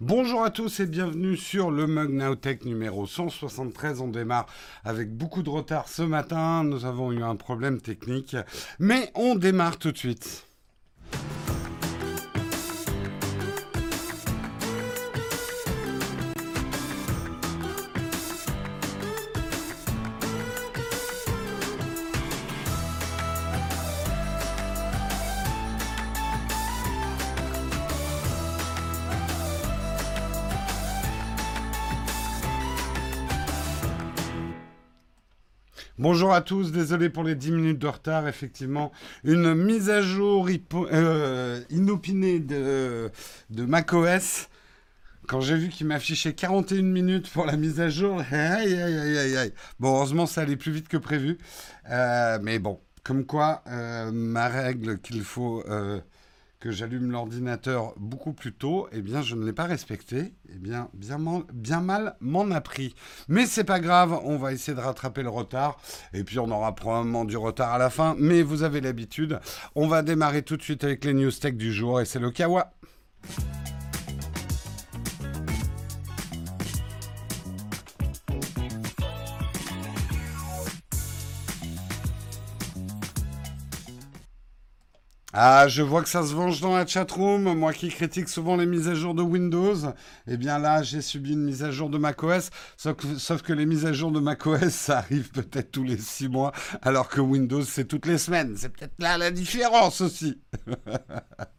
Bonjour à tous et bienvenue sur le Mug Nowtech numéro 173. On démarre avec beaucoup de retard ce matin. Nous avons eu un problème technique, mais on démarre tout de suite. Bonjour à tous, désolé pour les 10 minutes de retard. Effectivement, une mise à jour euh, inopinée de, macOS. Quand j'ai vu qu'il m'affichait 41 minutes pour la mise à jour, aïe, aïe, aïe, aïe, Bon, heureusement, ça allait plus vite que prévu. Euh, mais bon, comme quoi, euh, ma règle qu'il faut que j'allume l'ordinateur beaucoup plus tôt, eh bien, je ne l'ai pas respecté. Eh bien, bien, mal m'en a pris. Mais c'est pas grave, on va essayer de rattraper le retard. Et puis, on aura probablement du retard à la fin. Mais vous avez l'habitude. On va démarrer tout de suite avec les news tech du jour. Et c'est le Kawa. Ah, je vois que ça se venge dans la chatroom. Moi qui critique souvent les mises à jour de Windows, eh bien là, j'ai subi une mise à jour de macOS. Sauf que, sauf que les mises à jour de macOS, ça arrive peut-être tous les six mois, alors que Windows, c'est toutes les semaines. C'est peut-être là la différence aussi.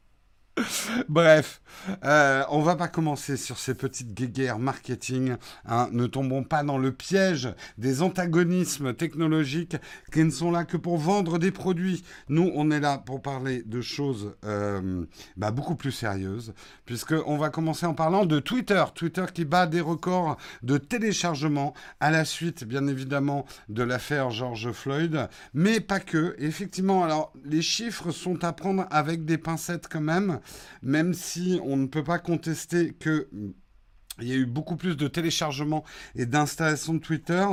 Bref, euh, on va pas commencer sur ces petites guéguerres marketing. Hein. Ne tombons pas dans le piège des antagonismes technologiques qui ne sont là que pour vendre des produits. Nous, on est là pour parler de choses euh, bah, beaucoup plus sérieuses, puisqu'on va commencer en parlant de Twitter. Twitter qui bat des records de téléchargement à la suite, bien évidemment, de l'affaire George Floyd, mais pas que. Effectivement, alors les chiffres sont à prendre avec des pincettes quand même même si on ne peut pas contester que il y a eu beaucoup plus de téléchargements et d'installations de Twitter,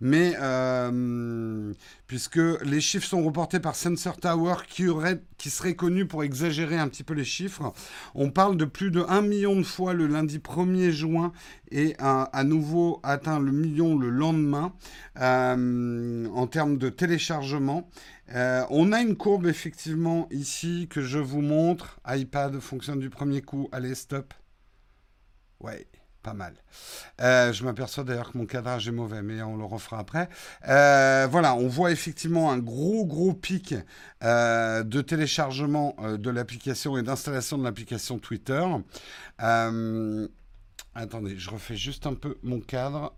mais euh, puisque les chiffres sont reportés par Sensor Tower, qui, serait connu pour exagérer un petit peu les chiffres, on parle de plus de 1 million de fois le lundi 1er juin et à nouveau atteint le million le lendemain euh, en termes de téléchargement. Euh, on a une courbe effectivement ici que je vous montre. iPad fonctionne du premier coup. Allez, stop. Ouais, mal. Euh, je m'aperçois d'ailleurs que mon cadrage est mauvais, mais on le refera après. Euh, voilà, on voit effectivement un gros gros pic de téléchargement de l'application et d'installation de l'application Twitter. attendez, je refais juste un peu mon cadre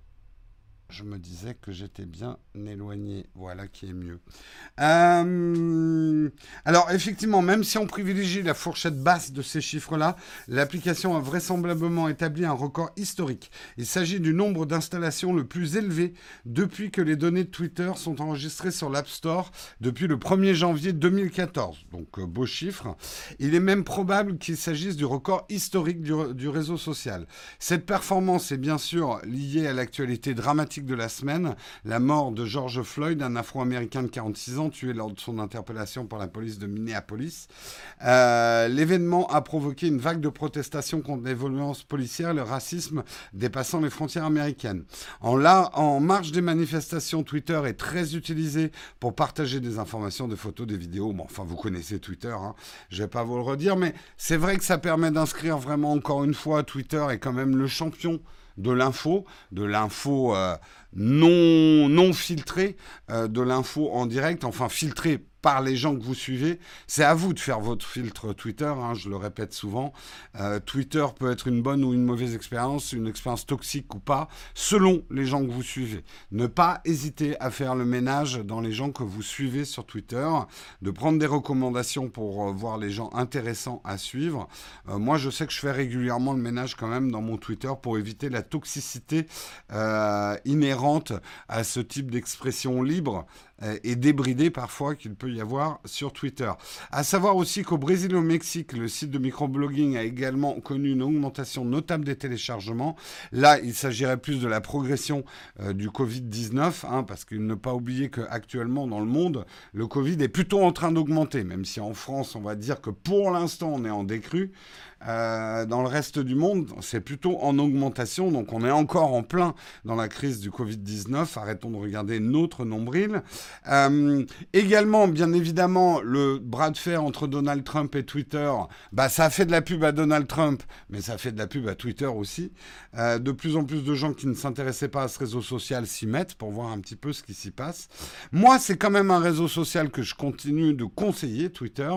je me disais que j'étais bien éloigné. Voilà qui est mieux. Euh, alors, effectivement, même si on privilégie la fourchette basse de ces chiffres-là, l'application a vraisemblablement établi un record historique. Il s'agit du nombre d'installations le plus élevé depuis que les données de Twitter sont enregistrées sur l'App Store depuis le 1er janvier 2014. Donc, euh, beau chiffre. Il est même probable qu'il s'agisse du record historique du, du réseau social. Cette performance est bien sûr liée à l'actualité dramatique de la semaine, la mort de George Floyd, un Afro-Américain de 46 ans tué lors de son interpellation par la police de Minneapolis. Euh, l'événement a provoqué une vague de protestations contre les violences policières, le racisme dépassant les frontières américaines. En, là, en marge des manifestations, Twitter est très utilisé pour partager des informations, des photos, des vidéos. Bon, enfin, vous connaissez Twitter, hein. je vais pas vous le redire, mais c'est vrai que ça permet d'inscrire vraiment encore une fois Twitter est quand même le champion de l'info, de l'info euh, non, non filtrée, euh, de l'info en direct, enfin filtrée par les gens que vous suivez. C'est à vous de faire votre filtre Twitter, hein, je le répète souvent. Euh, Twitter peut être une bonne ou une mauvaise expérience, une expérience toxique ou pas, selon les gens que vous suivez. Ne pas hésiter à faire le ménage dans les gens que vous suivez sur Twitter, de prendre des recommandations pour euh, voir les gens intéressants à suivre. Euh, moi, je sais que je fais régulièrement le ménage quand même dans mon Twitter pour éviter la toxicité inhérente à ce type d'expression libre et débridé parfois qu'il peut y avoir sur Twitter. À savoir aussi qu'au Brésil et au Mexique, le site de microblogging a également connu une augmentation notable des téléchargements. Là, il s'agirait plus de la progression euh, du Covid-19, hein, parce qu'il ne pas oublier qu'actuellement dans le monde, le Covid est plutôt en train d'augmenter, même si en France, on va dire que pour l'instant, on est en décrue. Euh, dans le reste du monde, c'est plutôt en augmentation. Donc on est encore en plein dans la crise du Covid-19. Arrêtons de regarder notre nombril. Euh, également, bien évidemment, le bras de fer entre Donald Trump et Twitter, bah, ça a fait de la pub à Donald Trump, mais ça fait de la pub à Twitter aussi. Euh, de plus en plus de gens qui ne s'intéressaient pas à ce réseau social s'y mettent pour voir un petit peu ce qui s'y passe. Moi, c'est quand même un réseau social que je continue de conseiller, Twitter.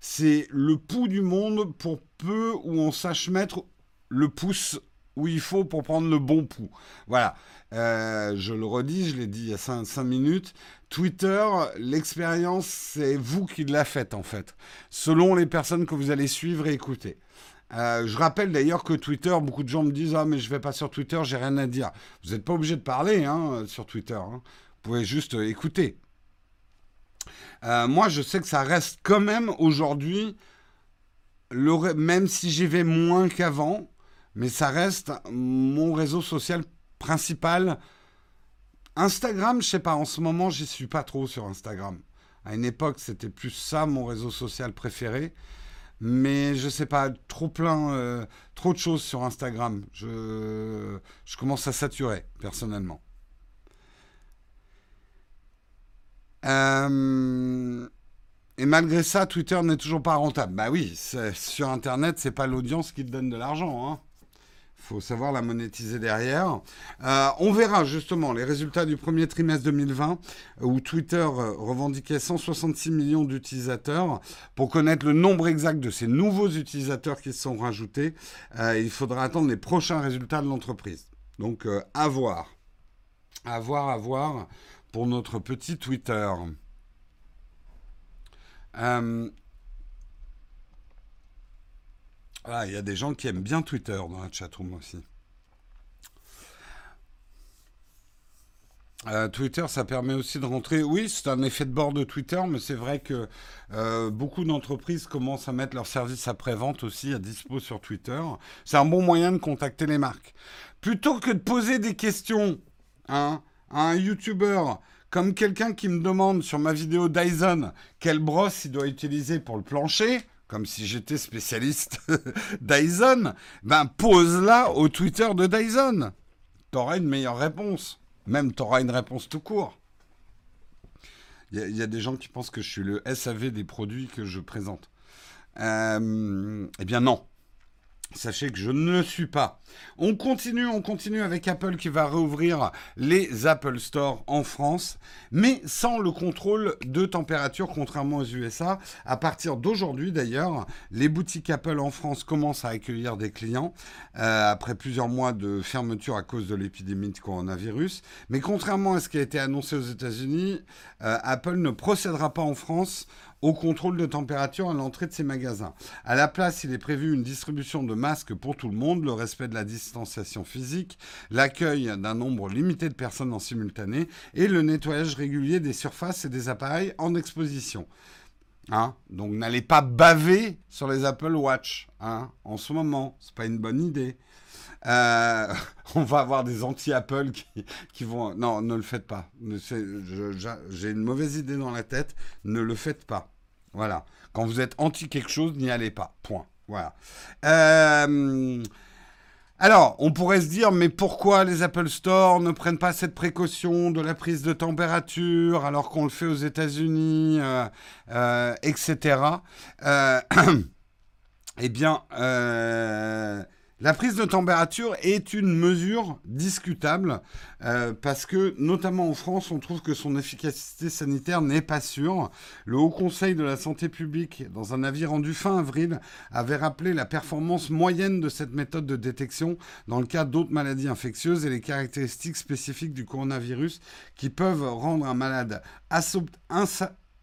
C'est le pouls du monde pour peu où on sache mettre le pouce où il faut pour prendre le bon pouls. Voilà. Euh, je le redis, je l'ai dit il y a 5, minutes. Twitter, l'expérience, c'est vous qui la faites en fait, selon les personnes que vous allez suivre et écouter. Euh, je rappelle d'ailleurs que Twitter, beaucoup de gens me disent Ah, mais je vais pas sur Twitter, j'ai rien à dire. Vous n'êtes pas obligé de parler hein, sur Twitter. Hein. Vous pouvez juste écouter. Euh, moi, je sais que ça reste quand même aujourd'hui même si j'y vais moins qu'avant, mais ça reste mon réseau social principal. Instagram, je sais pas, en ce moment, j'y suis pas trop sur Instagram. À une époque, c'était plus ça mon réseau social préféré. Mais je sais pas, trop plein, euh, trop de choses sur Instagram. Je, commence à saturer, personnellement. Euh, et malgré ça, Twitter n'est toujours pas rentable. Bah oui, sur Internet, c'est pas l'audience qui te donne de l'argent. Hein. Faut savoir la monétiser derrière. Euh, on verra justement les résultats du premier trimestre 2020 où Twitter euh, revendiquait 166 millions d'utilisateurs. Pour connaître le nombre exact de ces nouveaux utilisateurs qui se sont rajoutés, euh, il faudra attendre les prochains résultats de l'entreprise. Donc à voir. À voir, à voir pour notre petit Twitter. Euh, ah, il y a des gens qui aiment bien Twitter dans la chatroom aussi. Euh, Twitter, ça permet aussi de rentrer. Oui, c'est un effet de bord de Twitter, mais c'est vrai que euh, beaucoup d'entreprises commencent à mettre leurs services après-vente aussi à dispo sur Twitter. C'est un bon moyen de contacter les marques. Plutôt que de poser des questions hein, à un YouTuber comme quelqu'un qui me demande sur ma vidéo Dyson quelle brosse il doit utiliser pour le plancher, comme si j'étais spécialiste Dyson, ben pose-la au Twitter de Dyson. T'auras une meilleure réponse. Même t'auras une réponse tout court. Il y, a des gens qui pensent que je suis le SAV des produits que je présente. Euh, eh bien non. Sachez que je ne le suis pas. On continue, on continue avec Apple qui va réouvrir les Apple Store en France, mais sans le contrôle de température, contrairement aux USA. À partir d'aujourd'hui, d'ailleurs, les boutiques Apple en France commencent à accueillir des clients euh, après plusieurs mois de fermeture à cause de l'épidémie de coronavirus. Mais contrairement à ce qui a été annoncé aux États-Unis, euh, Apple ne procédera pas en France au contrôle de température à l'entrée de ces magasins. À la place, il est prévu une distribution de masques pour tout le monde, le respect de la distanciation physique, l'accueil d'un nombre limité de personnes en simultané et le nettoyage régulier des surfaces et des appareils en exposition. Hein? Donc n'allez pas baver sur les Apple Watch hein en ce moment, c'est pas une bonne idée. Euh, on va avoir des anti-Apple qui, qui, vont... Non, ne le faites pas. J'ai une mauvaise idée dans la tête, ne le faites pas. Voilà. Quand vous êtes anti quelque chose, n'y allez pas. Point. Voilà. Euh, alors, on pourrait se dire, mais pourquoi les Apple Store ne prennent pas cette précaution de la prise de température alors qu'on le fait aux États-Unis, euh, euh, etc. eh bien, la prise de température est une mesure discutable euh, parce que, notamment en France, on trouve que son efficacité sanitaire n'est pas sûre. Le Haut Conseil de la Santé publique, dans un avis rendu fin avril, avait rappelé la performance moyenne de cette méthode de détection dans le cas d'autres maladies infectieuses et les caractéristiques spécifiques du coronavirus qui peuvent rendre un malade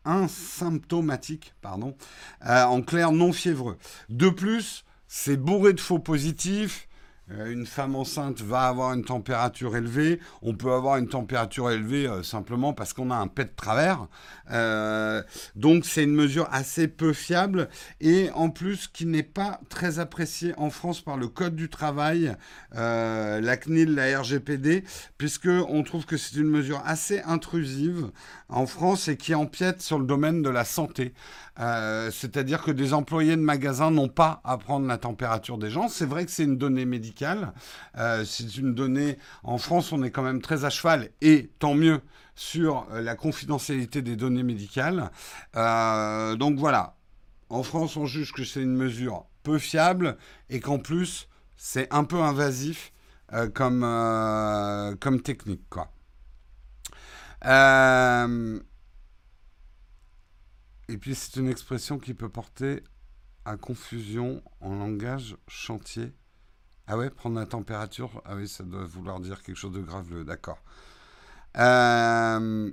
asymptomatique, euh, en clair non fiévreux. De plus, c'est bourré de faux positifs. euh, une femme enceinte va avoir une température élevée. On peut avoir une température élevée euh, simplement parce qu'on a un pet de travers. Euh, donc c'est une mesure assez peu fiable et en plus qui n'est pas très appréciée en France par le Code du travail, la CNIL, la RGPD, puisque on trouve que c'est une mesure assez intrusive en France et qui empiète sur le domaine de la santé. C'est-à-dire que des employés de magasins n'ont pas à prendre la température des gens. C'est vrai que c'est une donnée médicale. Euh, c'est une donnée. En France, on est quand même très à cheval, et tant mieux, sur euh, la confidentialité des données médicales. Euh, donc voilà. En France, on juge que c'est une mesure peu fiable et qu'en plus, c'est un peu invasif comme, comme technique. Quoi. Et puis, c'est une expression qui peut porter à confusion en langage chantier. Ah ouais, prendre la température. Ah oui, ça doit vouloir dire quelque chose de grave, d'accord. Euh,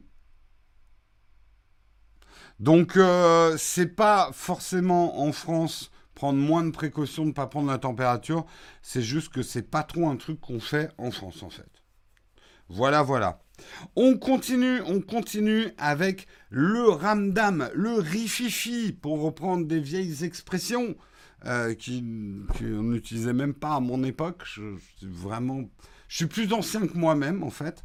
donc, euh, c'est pas forcément en France prendre moins de précautions de ne pas prendre la température. C'est juste que c'est pas trop un truc qu'on fait en France, en fait. Voilà, voilà. On continue, on continue avec le ramdam, le rififi, pour reprendre des vieilles expressions euh, qu'on n'utilisait même pas à mon époque. Je, vraiment, je suis plus ancien que moi-même en fait.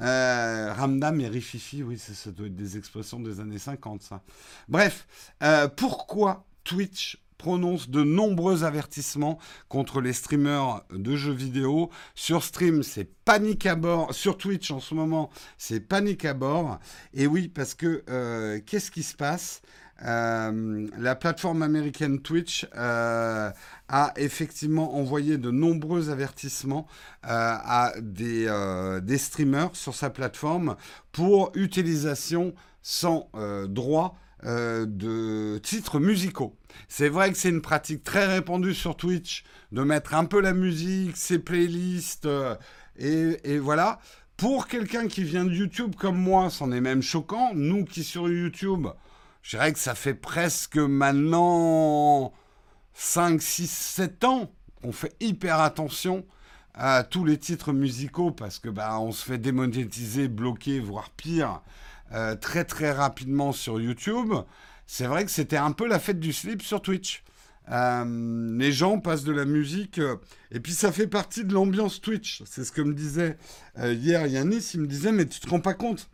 Euh, ramdam et rififi, oui, ça, doit être des expressions des années 50, ça. Bref, euh, pourquoi Twitch prononce de nombreux avertissements contre les streamers de jeux vidéo. Sur stream, c'est panique à bord. Sur Twitch, en ce moment, c'est panique à bord. Et oui, parce que euh, qu'est-ce qui se passe? Euh, la plateforme américaine Twitch euh, a effectivement envoyé de nombreux avertissements à des, des, streamers sur sa plateforme pour utilisation sans droit de titres musicaux. C'est vrai que c'est une pratique très répandue sur Twitch de mettre un peu la musique, ses playlists, euh, et, voilà. Pour quelqu'un qui vient de YouTube comme moi, c'en est même choquant. Nous qui sur YouTube, je dirais que ça fait presque maintenant 5, 6, 7 ans qu'on fait hyper attention à tous les titres musicaux parce que bah, on se fait démonétiser, bloquer, voire pire, euh, très très rapidement sur YouTube c'est vrai que c'était un peu la fête du slip sur Twitch. Euh, les gens passent de la musique euh, et puis ça fait partie de l'ambiance Twitch. C'est ce que me disait hier Yanis. Il me disait mais tu te rends pas compte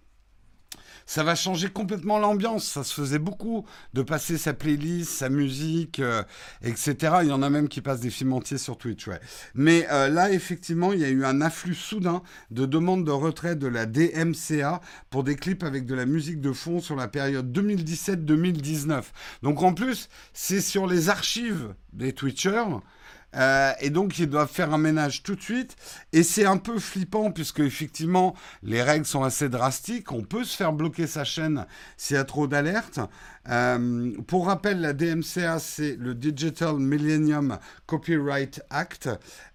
ça va changer complètement l'ambiance. Ça se faisait beaucoup de passer sa playlist, sa musique, euh, etc. Il y en a même qui passent des films entiers sur Twitch. Mais euh, là, effectivement, il y a eu un afflux soudain de demandes de retrait de la DMCA pour des clips avec de la musique de fond sur la période 2017-2019. Donc en plus, c'est sur les archives des Twitchers. Euh, et donc, ils doivent faire un ménage tout de suite. Et c'est un peu flippant, puisque effectivement, les règles sont assez drastiques. On peut se faire bloquer sa chaîne s'il y a trop d'alertes. Euh, pour rappel, la DMCA, c'est le Digital Millennium Copyright Act.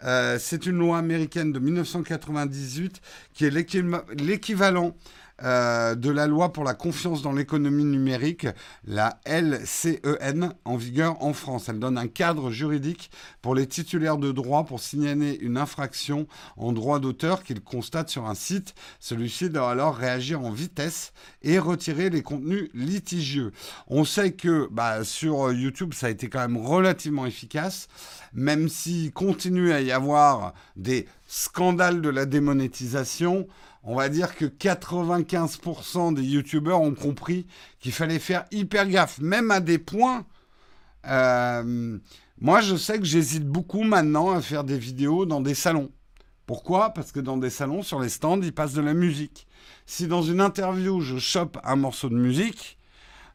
Euh, c'est une loi américaine de 1998 qui est l'équivalent euh, de la loi pour la confiance dans l'économie numérique, la LCEN, en vigueur en France. Elle donne un cadre juridique pour les titulaires de droit pour signaler une infraction en droit d'auteur qu'ils constatent sur un site. Celui-ci doit alors réagir en vitesse et retirer les contenus litigieux. On sait que bah, sur YouTube, ça a été quand même relativement efficace, même s'il continue à y avoir des scandales de la démonétisation on va dire que 95% des youtubeurs ont compris qu'il fallait faire hyper gaffe, même à des points. Euh, moi, je sais que j'hésite beaucoup maintenant à faire des vidéos dans des salons. Pourquoi? Parce que dans des salons, sur les stands, il passe de la musique. Si dans une interview, je chope un morceau de musique,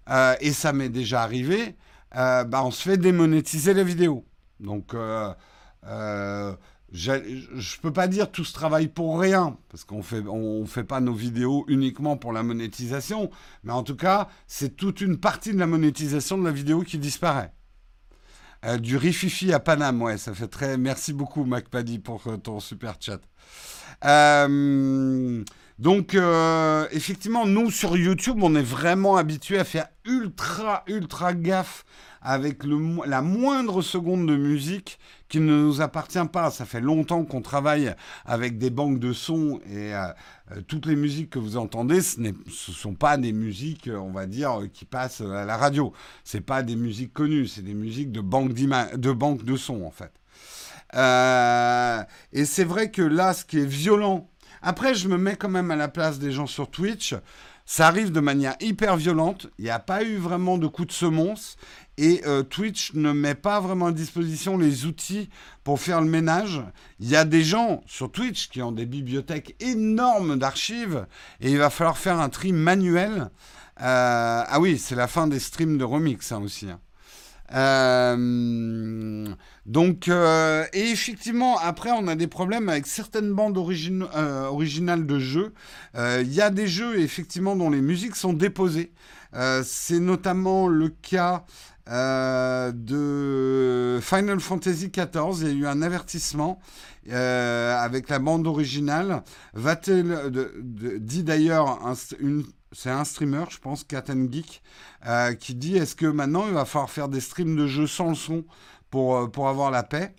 euh, et ça m'est déjà arrivé, euh, bah, on se fait démonétiser la vidéo. Donc, je ne peux pas dire tout ce travail pour rien, parce qu'on fait, on fait pas nos vidéos uniquement pour la monétisation, mais en tout cas, c'est toute une partie de la monétisation de la vidéo qui disparaît. Euh, du rififi à Paname, ouais, ça fait très. Merci beaucoup, MacPaddy, pour euh, ton super chat. Euh, Donc, euh, effectivement, nous, sur YouTube, on est vraiment habitué à faire ultra, ultra gaffe avec la moindre seconde de musique qui ne nous appartient pas. Ça fait longtemps qu'on travaille avec des banques de sons et euh, euh, toutes les musiques que vous entendez, ce ne sont pas des musiques, on va dire, qui passent à la radio. C'est pas des musiques connues, c'est des musiques de banques de banque de sons en fait. et c'est vrai que là, ce qui est violent après, je me mets quand même à la place des gens sur Twitch. Ça arrive de manière hyper violente. Il n'y a pas eu vraiment de coup de semonce. Et euh, Twitch ne met pas vraiment à disposition les outils pour faire le ménage. Il y a des gens sur Twitch qui ont des bibliothèques énormes d'archives. Et il va falloir faire un tri manuel. Euh, ah oui, c'est la fin des streams de remix hein, aussi. Hein. Euh, donc, euh, et effectivement, après, on a des problèmes avec certaines bandes euh, originales de jeux. Il y a des jeux, effectivement, dont les musiques sont déposées. C'est notamment le cas de Final Fantasy XIV. Il y a eu un avertissement avec la bande originale. Va-t-elle, dit d'ailleurs une c'est un streamer, je pense, Cat Geek, euh, qui dit est-ce que maintenant il va falloir faire des streams de jeux sans le son pour, euh, avoir la paix?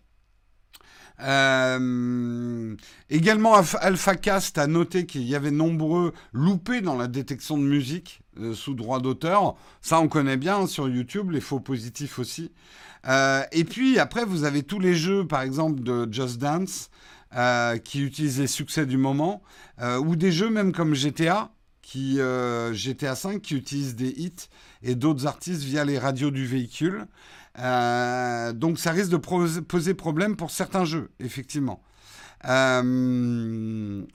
Euh, également, AlphaCast a noté qu'il y avait nombreux loupés dans la détection de musique sous droit d'auteur. Ça, on connaît bien hein, sur YouTube, les faux positifs aussi. et puis, après, vous avez tous les jeux, par exemple, de Just Dance, qui utilisent les succès du moment, ou des jeux même comme GTA, qui euh, GTA 5 qui utilise des hits et d'autres artistes via les radios du véhicule. Euh, donc ça risque de poser problème pour certains jeux, effectivement. Euh,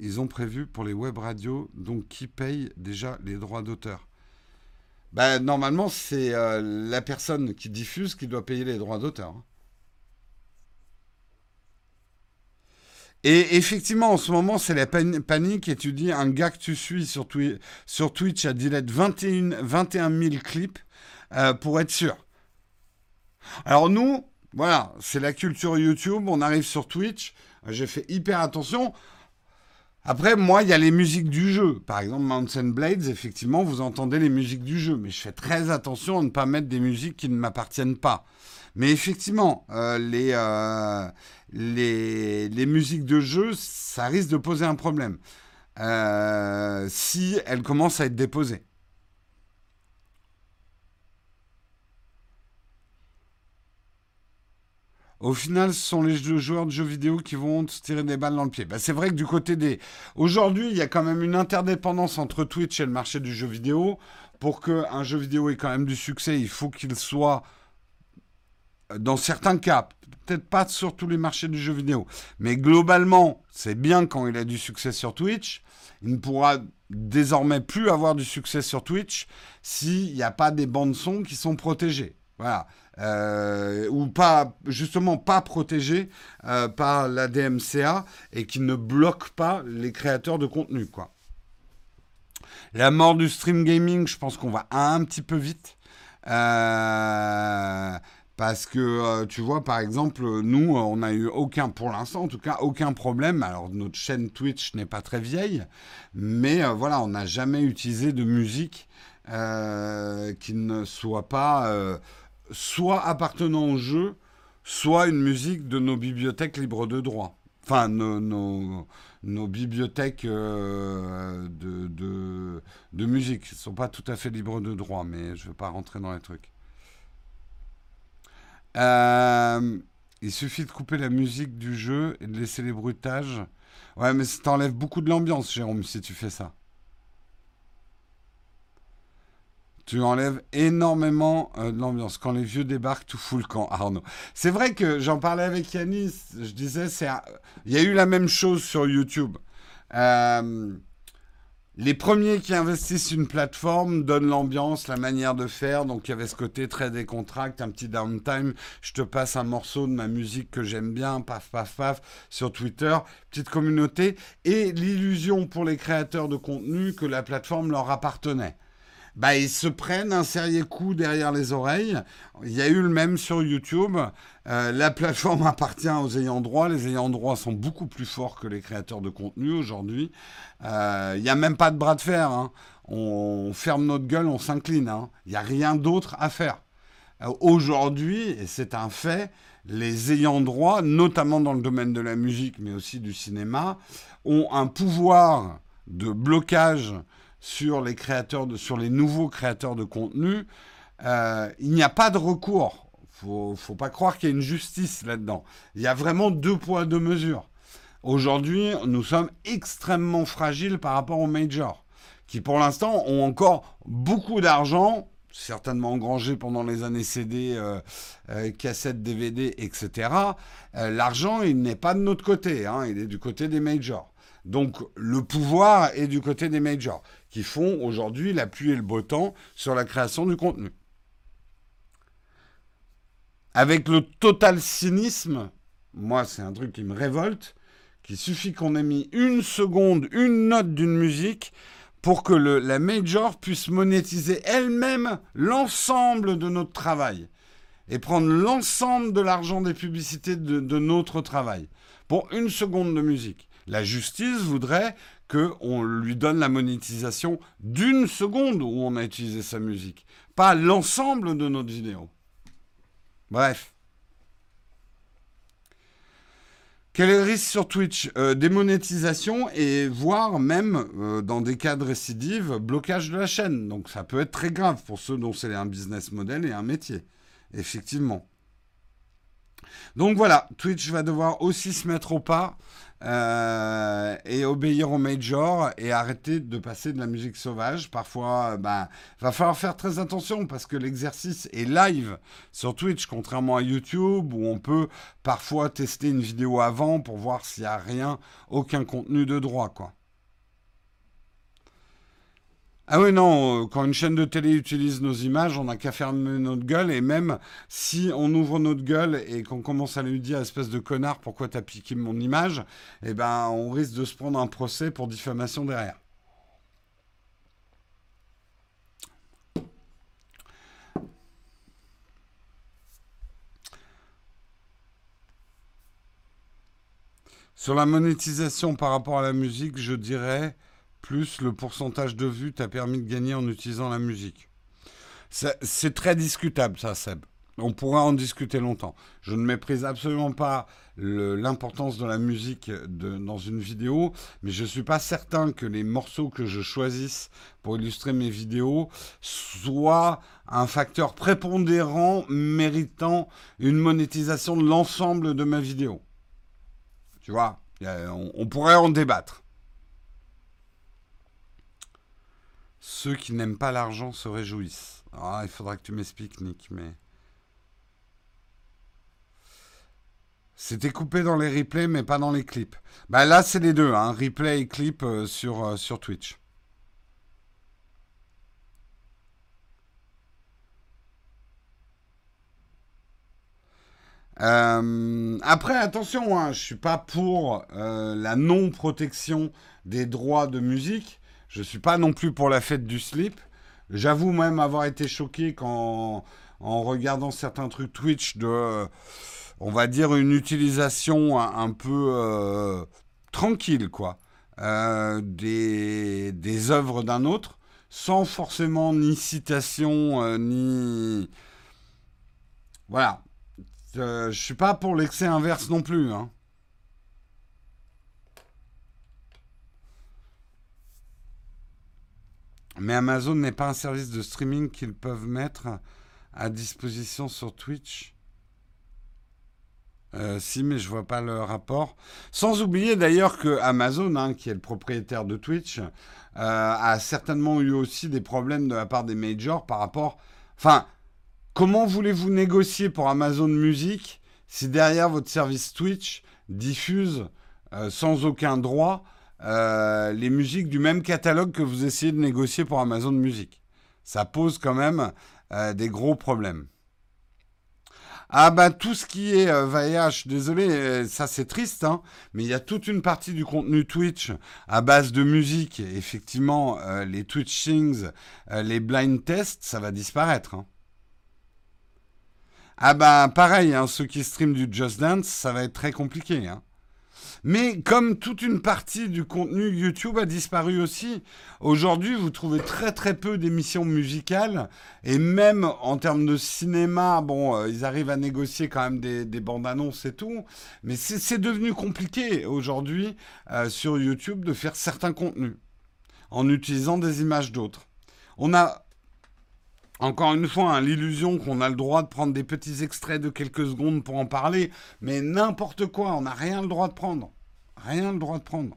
ils ont prévu pour les web radios, donc qui paye déjà les droits d'auteur? Ben, Normalement, c'est la personne qui diffuse qui doit payer les droits d'auteur. Hein. Et effectivement, en ce moment, c'est la panique et tu dis un gars que tu suis sur, Twitch a delete 21, 21 000 clips euh, pour être sûr. Alors nous, voilà, c'est la culture YouTube, on arrive sur Twitch, j'ai fait hyper attention. Après, moi, il y a les musiques du jeu. Par exemple, Mountain Blades, effectivement, vous entendez les musiques du jeu. Mais je fais très attention à ne pas mettre des musiques qui ne m'appartiennent pas. Mais effectivement, euh, les, euh, les, les, musiques de jeu, ça risque de poser un problème euh, si elles commencent à être déposées. Au final, ce sont les joueurs de jeux vidéo qui vont se tirer des balles dans le pied. Bah, c'est vrai que du côté des... Aujourd'hui, il y a quand même une interdépendance entre Twitch et le marché du jeu vidéo. Pour qu'un jeu vidéo ait quand même du succès, il faut qu'il soit dans certains cas, peut-être pas sur tous les marchés du jeu vidéo, mais globalement, c'est bien quand il a du succès sur Twitch. Il ne pourra désormais plus avoir du succès sur Twitch s'il n'y a pas des bandes son qui sont protégées. Voilà. Euh, ou pas, justement, pas protégées euh, par la DMCA et qui ne bloquent pas les créateurs de contenu. La mort du stream gaming, je pense qu'on va un petit peu vite. Euh, parce que, euh, tu vois, par exemple, nous, on n'a eu aucun, pour l'instant en tout cas, aucun problème. Alors, notre chaîne Twitch n'est pas très vieille, mais euh, voilà, on n'a jamais utilisé de musique euh, qui ne soit pas soit appartenant au jeu, soit une musique de nos bibliothèques libres de droit. Enfin, nos, nos, bibliothèques de, de, de musique ne sont pas tout à fait libres de droit, mais je ne vais pas rentrer dans les trucs. Euh, il suffit de couper la musique du jeu et de laisser les bruitages. Ouais, mais ça t'enlève beaucoup de l'ambiance, Jérôme, si tu fais ça. Tu enlèves énormément euh, de l'ambiance. Quand les vieux débarquent, tout fout le camp, Arnaud. C'est vrai que j'en parlais avec Yanis. Je disais, c'est, il y a eu la même chose sur YouTube. Euh, les premiers qui investissent une plateforme donnent l'ambiance, la manière de faire. Donc il y avait ce côté très décontracté, un petit downtime. Je te passe un morceau de ma musique que j'aime bien, paf, paf, paf, sur Twitter. Petite communauté. Et l'illusion pour les créateurs de contenu que la plateforme leur appartenait. Bah, ils se prennent un sérieux coup derrière les oreilles. Il y a eu le même sur YouTube. Euh, la plateforme appartient aux ayants droit. Les ayants droit sont beaucoup plus forts que les créateurs de contenu aujourd'hui. Euh, il n'y a même pas de bras de fer. Hein. On ferme notre gueule, on s'incline. Hein. Il n'y a rien d'autre à faire. Euh, aujourd'hui, et c'est un fait, les ayants droit, notamment dans le domaine de la musique, mais aussi du cinéma, ont un pouvoir de blocage sur les créateurs, de, sur les nouveaux créateurs de contenu. Euh, il n'y a pas de recours. Faut, faut pas croire qu'il y a une justice là-dedans. Il y a vraiment deux poids deux mesures. Aujourd'hui, nous sommes extrêmement fragiles par rapport aux majors, qui pour l'instant ont encore beaucoup d'argent certainement engrangé pendant les années CD, euh, euh, cassettes, DVD, etc. L'argent, il n'est pas de notre côté, hein, il est du côté des majors. Donc le pouvoir est du côté des majors, qui font aujourd'hui la pluie et le beau temps sur la création du contenu. Avec le total cynisme, moi c'est un truc qui me révolte, qu'il suffit qu'on ait mis une seconde, une note d'une musique, pour que la major puisse monétiser elle-même l'ensemble de notre travail et prendre l'ensemble de l'argent des publicités de, notre travail pour une seconde de musique. La justice voudrait qu'on lui donne la monétisation d'une seconde où on a utilisé sa musique, pas l'ensemble de notre vidéo. Bref. Quel est le risque sur Twitch? Euh, Démonétisation et voire même, euh, dans des cas de récidive, blocage de la chaîne. Donc ça peut être très grave pour ceux dont c'est un business model et un métier. Effectivement. Donc voilà, Twitch va devoir aussi se mettre au pas euh, et obéir aux majors et arrêter de passer de la musique sauvage. Parfois, ben, va falloir faire très attention parce que l'exercice est live sur Twitch, contrairement à YouTube où on peut parfois tester une vidéo avant pour voir s'il n'y a rien, aucun contenu de droit, quoi. Ah oui, non, euh, quand une chaîne de télé utilise nos images, on n'a qu'à fermer notre gueule. Et même si on ouvre notre gueule et qu'on commence à lui dire, espèce de connard, pourquoi t'as piqué mon image, eh ben, on risque de se prendre un procès pour diffamation derrière. Sur la monétisation par rapport à la musique, je dirais plus le pourcentage de vues t'a permis de gagner en utilisant la musique. C'est très discutable ça, Seb. On pourra en discuter longtemps. Je ne méprise absolument pas l'importance de la musique dans une vidéo, mais je ne suis pas certain que les morceaux que je choisisse pour illustrer mes vidéos soient un facteur prépondérant méritant une monétisation de l'ensemble de ma vidéo. Tu vois, on pourrait en débattre. Ceux qui n'aiment pas l'argent se réjouissent. Ah, il faudra que tu m'expliques, Nick, mais. C'était coupé dans les replays, mais pas dans les clips. Bah là, c'est les deux, hein, replay et clip euh, sur, euh, sur Twitch. Euh, après, attention, hein, je suis pas pour la non-protection des droits de musique. Je ne suis pas non plus pour la fête du slip. J'avoue même avoir été choqué quand, en regardant certains trucs Twitch de, on va dire, une utilisation un, peu euh, tranquille, quoi, euh, des, des œuvres d'un autre, sans forcément ni citation, euh, ni... Voilà. je suis pas pour l'excès inverse non plus, hein. Mais Amazon n'est pas un service de streaming qu'ils peuvent mettre à disposition sur Twitch. Euh, si, mais je vois pas le rapport. Sans oublier d'ailleurs que Amazon, hein, qui est le propriétaire de Twitch, euh, a certainement eu aussi des problèmes de la part des majors par rapport. Enfin, comment voulez-vous négocier pour Amazon Music si derrière votre service Twitch diffuse euh, sans aucun droit euh, les musiques du même catalogue que vous essayez de négocier pour Amazon Music. Ça pose quand même euh, des gros problèmes. Ah bah tout ce qui est euh, désolé, euh, ça c'est triste, hein, mais il y a toute une partie du contenu Twitch à base de musique. effectivement, les Twitch Things, les blind tests, ça va disparaître. Hein. Ah bah pareil, hein, ceux qui streament du Just Dance, ça va être très compliqué. Mais comme toute une partie du contenu YouTube a disparu aussi, aujourd'hui vous trouvez très très peu d'émissions musicales et même en termes de cinéma, bon, euh, ils arrivent à négocier quand même des, bandes annonces et tout, mais c'est devenu compliqué aujourd'hui euh, sur YouTube de faire certains contenus en utilisant des images d'autres. On a encore une fois, hein, l'illusion qu'on a le droit de prendre des petits extraits de quelques secondes pour en parler, mais n'importe quoi, on n'a rien le droit de prendre. Rien le droit de prendre.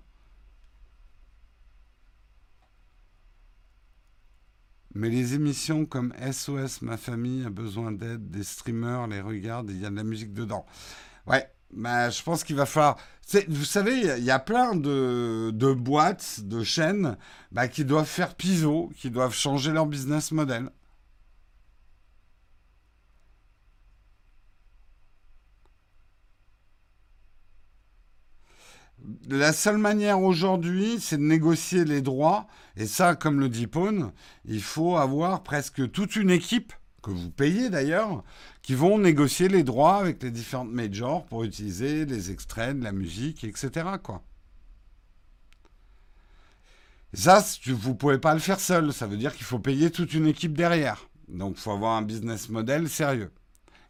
Mais les émissions comme SOS Ma famille a besoin d'aide, des streamers les regardent, il y a de la musique dedans. Ouais, bah, je pense qu'il va falloir. Vous savez, il y a plein de, boîtes, de chaînes bah, qui doivent faire pivot, qui doivent changer leur business model. La seule manière aujourd'hui, c'est de négocier les droits. Et ça, comme le dit Pone, il faut avoir presque toute une équipe, que vous payez d'ailleurs, qui vont négocier les droits avec les différentes majors pour utiliser les extraits de la musique, etc. Quoi. Ça, vous ne pouvez pas le faire seul. Ça veut dire qu'il faut payer toute une équipe derrière. Donc, il faut avoir un business model sérieux.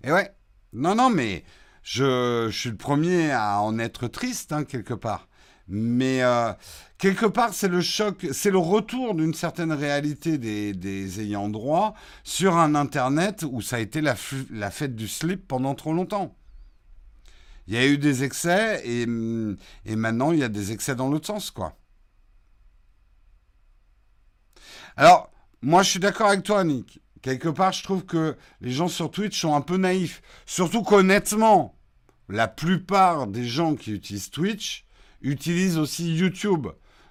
Et ouais, non, non, mais je, suis le premier à en être triste, hein, quelque part. Mais euh, quelque part, c'est le choc, c'est le retour d'une certaine réalité des, ayants droit sur un Internet où ça a été la, fête du slip pendant trop longtemps. Il y a eu des excès et, et maintenant il y a des excès dans l'autre sens, quoi. Alors, moi je suis d'accord avec toi, Nick. Quelque part, je trouve que les gens sur Twitch sont un peu naïfs. Surtout qu'honnêtement, la plupart des gens qui utilisent Twitch utilisent aussi YouTube.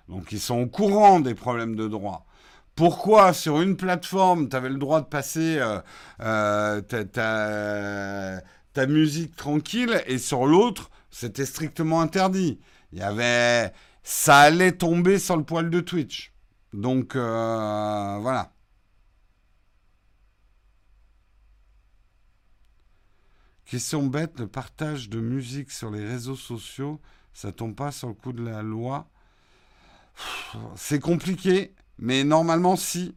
Donc ils sont au courant des problèmes de droit. Pourquoi sur une plateforme, tu avais le droit de passer euh, euh, ta, musique tranquille et sur l'autre, c'était strictement interdit? Il y avait, ça allait tomber sur le poil de Twitch. Donc euh, voilà. Question bête, le partage de musique sur les réseaux sociaux, ça tombe pas sur le coup de la loi? C'est compliqué, mais normalement si.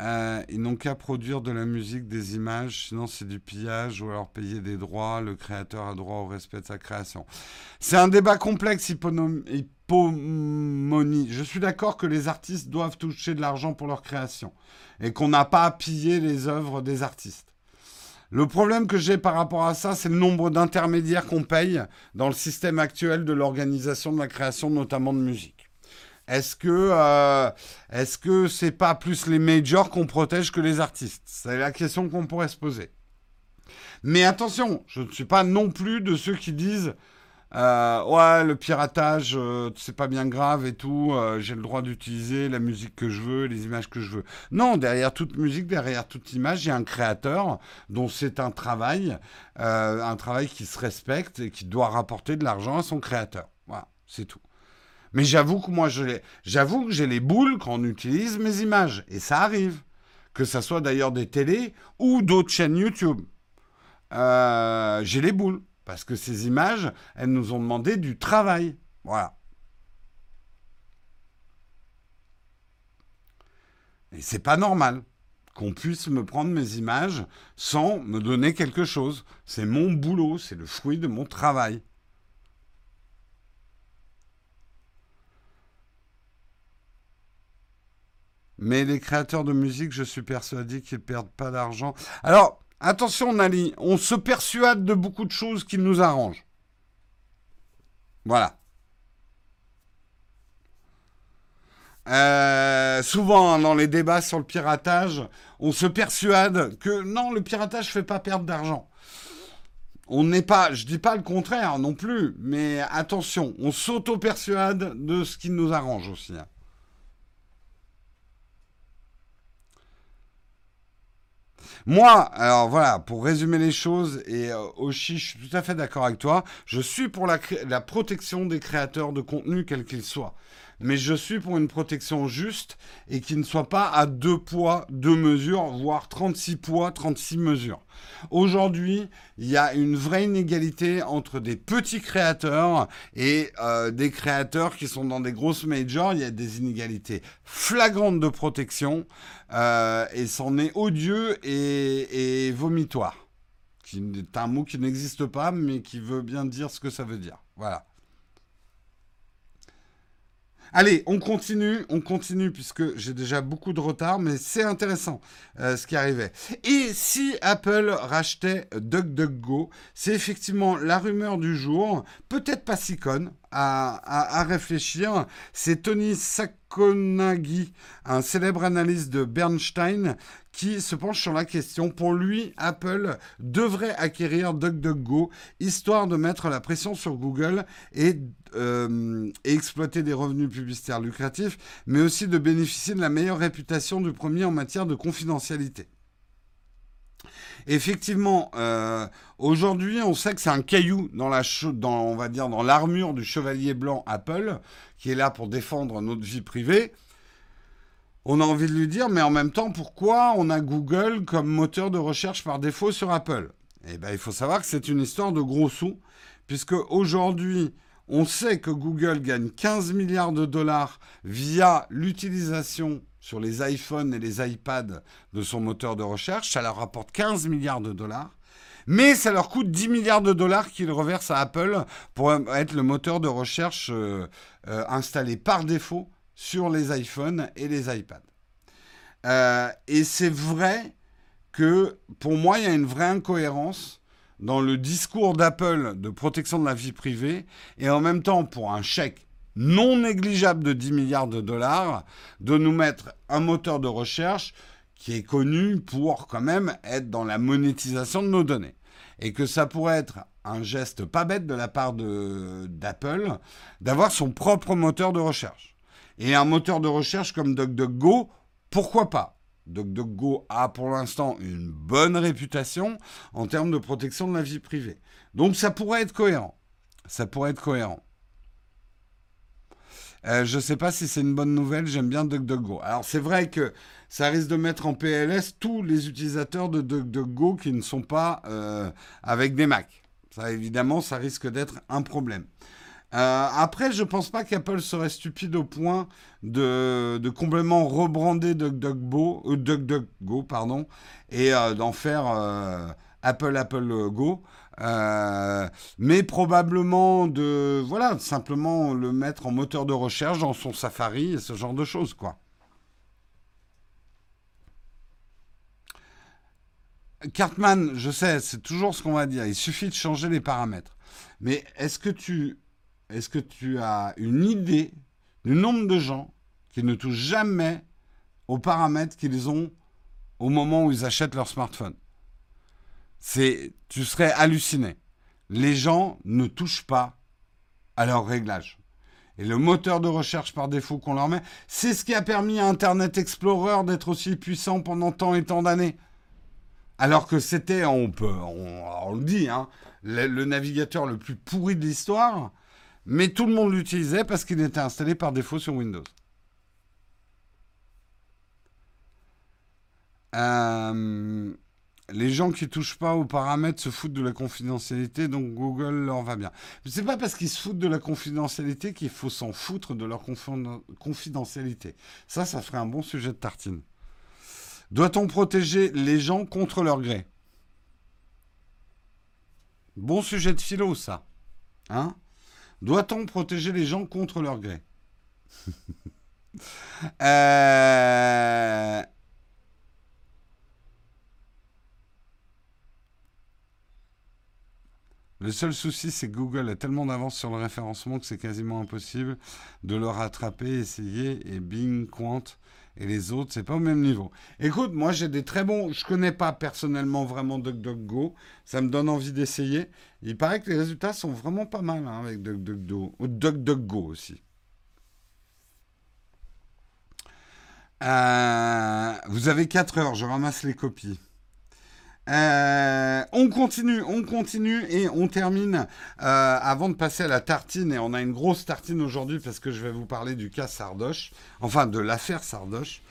Euh, ils n'ont qu'à produire de la musique, des images, sinon c'est du pillage ou alors payer des droits. Le créateur a droit au respect de sa création. C'est un débat complexe, hypomonie. Je suis d'accord que les artistes doivent toucher de l'argent pour leur création et qu'on n'a pas à piller les œuvres des artistes. Le problème que j'ai par rapport à ça, c'est le nombre d'intermédiaires qu'on paye dans le système actuel de l'organisation de la création, notamment de musique. Est-ce que euh, est-ce que c'est pas plus les majors qu'on protège que les artistes? C'est la question qu'on pourrait se poser. Mais attention, je ne suis pas non plus de ceux qui disent euh, ouais le piratage euh, c'est pas bien grave et tout, j'ai le droit d'utiliser la musique que je veux, les images que je veux. Non, derrière toute musique, derrière toute image, il y a un créateur dont c'est un travail, un travail qui se respecte et qui doit rapporter de l'argent à son créateur. Voilà, c'est tout. Mais j'avoue que moi, j'avoue que j'ai les boules quand on utilise mes images. Et ça arrive. Que ce soit d'ailleurs des télés ou d'autres chaînes YouTube. Euh, j'ai les boules. Parce que ces images, elles nous ont demandé du travail. Voilà. Et c'est pas normal qu'on puisse me prendre mes images sans me donner quelque chose. C'est mon boulot, c'est le fruit de mon travail. Mais les créateurs de musique, je suis persuadé qu'ils ne perdent pas d'argent. Alors, attention Nali, on se persuade de beaucoup de choses qui nous arrangent. Voilà. Euh, souvent, hein, dans les débats sur le piratage, on se persuade que non, le piratage ne fait pas perdre d'argent. On n'est pas, je dis pas le contraire non plus, mais attention, on s'auto-persuade de ce qui nous arrange aussi. Moi, alors voilà, pour résumer les choses, et euh, Oshi, je suis tout à fait d'accord avec toi, je suis pour la, la protection des créateurs de contenu, quels qu'ils soient mais je suis pour une protection juste et qui ne soit pas à deux poids, deux mesures, voire 36 poids, 36 mesures. Aujourd'hui, il y a une vraie inégalité entre des petits créateurs et euh, des créateurs qui sont dans des grosses majors. Il y a des inégalités flagrantes de protection euh, et c'en est odieux et, et vomitoire. Qui est un mot qui n'existe pas, mais qui veut bien dire ce que ça veut dire. Voilà. Allez, on continue, on continue puisque j'ai déjà beaucoup de retard, mais c'est intéressant euh, ce qui arrivait. Et si Apple rachetait DuckDuckGo, c'est effectivement la rumeur du jour, peut-être pas si à, réfléchir. C'est Tony Sakonagi, un célèbre analyste de Bernstein, qui se penche sur la question. Pour lui, Apple devrait acquérir DuckDuckGo, histoire de mettre la pression sur Google et, euh, exploiter des revenus publicitaires lucratifs, mais aussi de bénéficier de la meilleure réputation du premier en matière de confidentialité. Effectivement, euh, aujourd'hui, on sait que c'est un caillou dans la, dans, on va dire, dans l'armure du chevalier blanc Apple, qui est là pour défendre notre vie privée. On a envie de lui dire, mais en même temps, pourquoi on a Google comme moteur de recherche par défaut sur Apple? Eh bien, il faut savoir que c'est une histoire de gros sous, puisque aujourd'hui, on sait que Google gagne 15 milliards de dollars via l'utilisation sur les iPhones et les iPads de son moteur de recherche. Ça leur rapporte 15 milliards de dollars. Mais ça leur coûte 10 milliards de dollars qu'ils reversent à Apple pour être le moteur de recherche euh, euh, installé par défaut sur les iPhones et les iPads. Euh, et c'est vrai que pour moi, il y a une vraie incohérence dans le discours d'Apple de protection de la vie privée et en même temps pour un chèque non négligeable de 10 milliards de dollars, de nous mettre un moteur de recherche qui est connu pour quand même être dans la monétisation de nos données. Et que ça pourrait être un geste pas bête de la part d'Apple d'avoir son propre moteur de recherche. Et un moteur de recherche comme DuckDuckGo, pourquoi pas? DuckDuckGo a pour l'instant une bonne réputation en termes de protection de la vie privée. Donc ça pourrait être cohérent. Ça pourrait être cohérent. Euh, je ne sais pas si c'est une bonne nouvelle, j'aime bien DuckDuckGo. Alors c'est vrai que ça risque de mettre en PLS tous les utilisateurs de DuckDuckGo qui ne sont pas euh, avec des Mac. Ça évidemment, ça risque d'être un problème. Euh, après, je pense pas qu'Apple serait stupide au point de, complètement rebrander DuckDuckGo, DuckDuckGo et d'en faire Apple Apple Go. Mais probablement de voilà simplement le mettre en moteur de recherche dans son Safari et ce genre de choses quoi. Cartman, je sais, c'est toujours ce qu'on va dire. Il suffit de changer les paramètres. Mais est-ce que tu est-ce que tu as une idée du nombre de gens qui ne touchent jamais aux paramètres qu'ils ont au moment où ils achètent leur smartphone? C'est, tu serais halluciné. Les gens ne touchent pas à leur réglage. Et le moteur de recherche par défaut qu'on leur met, c'est ce qui a permis à Internet Explorer d'être aussi puissant pendant tant et tant d'années. Alors que c'était, on peut, on, le dit, hein, le, navigateur le plus pourri de l'histoire, mais tout le monde l'utilisait parce qu'il était installé par défaut sur Windows. Euh, les gens qui touchent pas aux paramètres se foutent de la confidentialité, donc Google leur va bien. C'est pas parce qu'ils se foutent de la confidentialité qu'il faut s'en foutre de leur confidentialité. Ça, ça ferait un bon sujet de tartine. Doit-on protéger les gens contre leur gré? Bon sujet de philo, ça. Hein? Doit-on protéger les gens contre leur gré? Euh, Le seul souci, c'est que Google a tellement d'avance sur le référencement que c'est quasiment impossible de le rattraper, essayer, et Bing, Quant et les autres, c'est pas au même niveau. Écoute, moi j'ai des très bons, je connais pas personnellement vraiment DuckDuckGo, ça me donne envie d'essayer. Il paraît que les résultats sont vraiment pas mal hein, avec DuckDuckGo, DuckDuckGo aussi. Euh, vous avez 4 heures, je ramasse les copies. Euh, on continue, on continue et on termine euh, avant de passer à la tartine. Et on a une grosse tartine aujourd'hui parce que je vais vous parler du cas Sardoche, enfin de l'affaire Sardoche.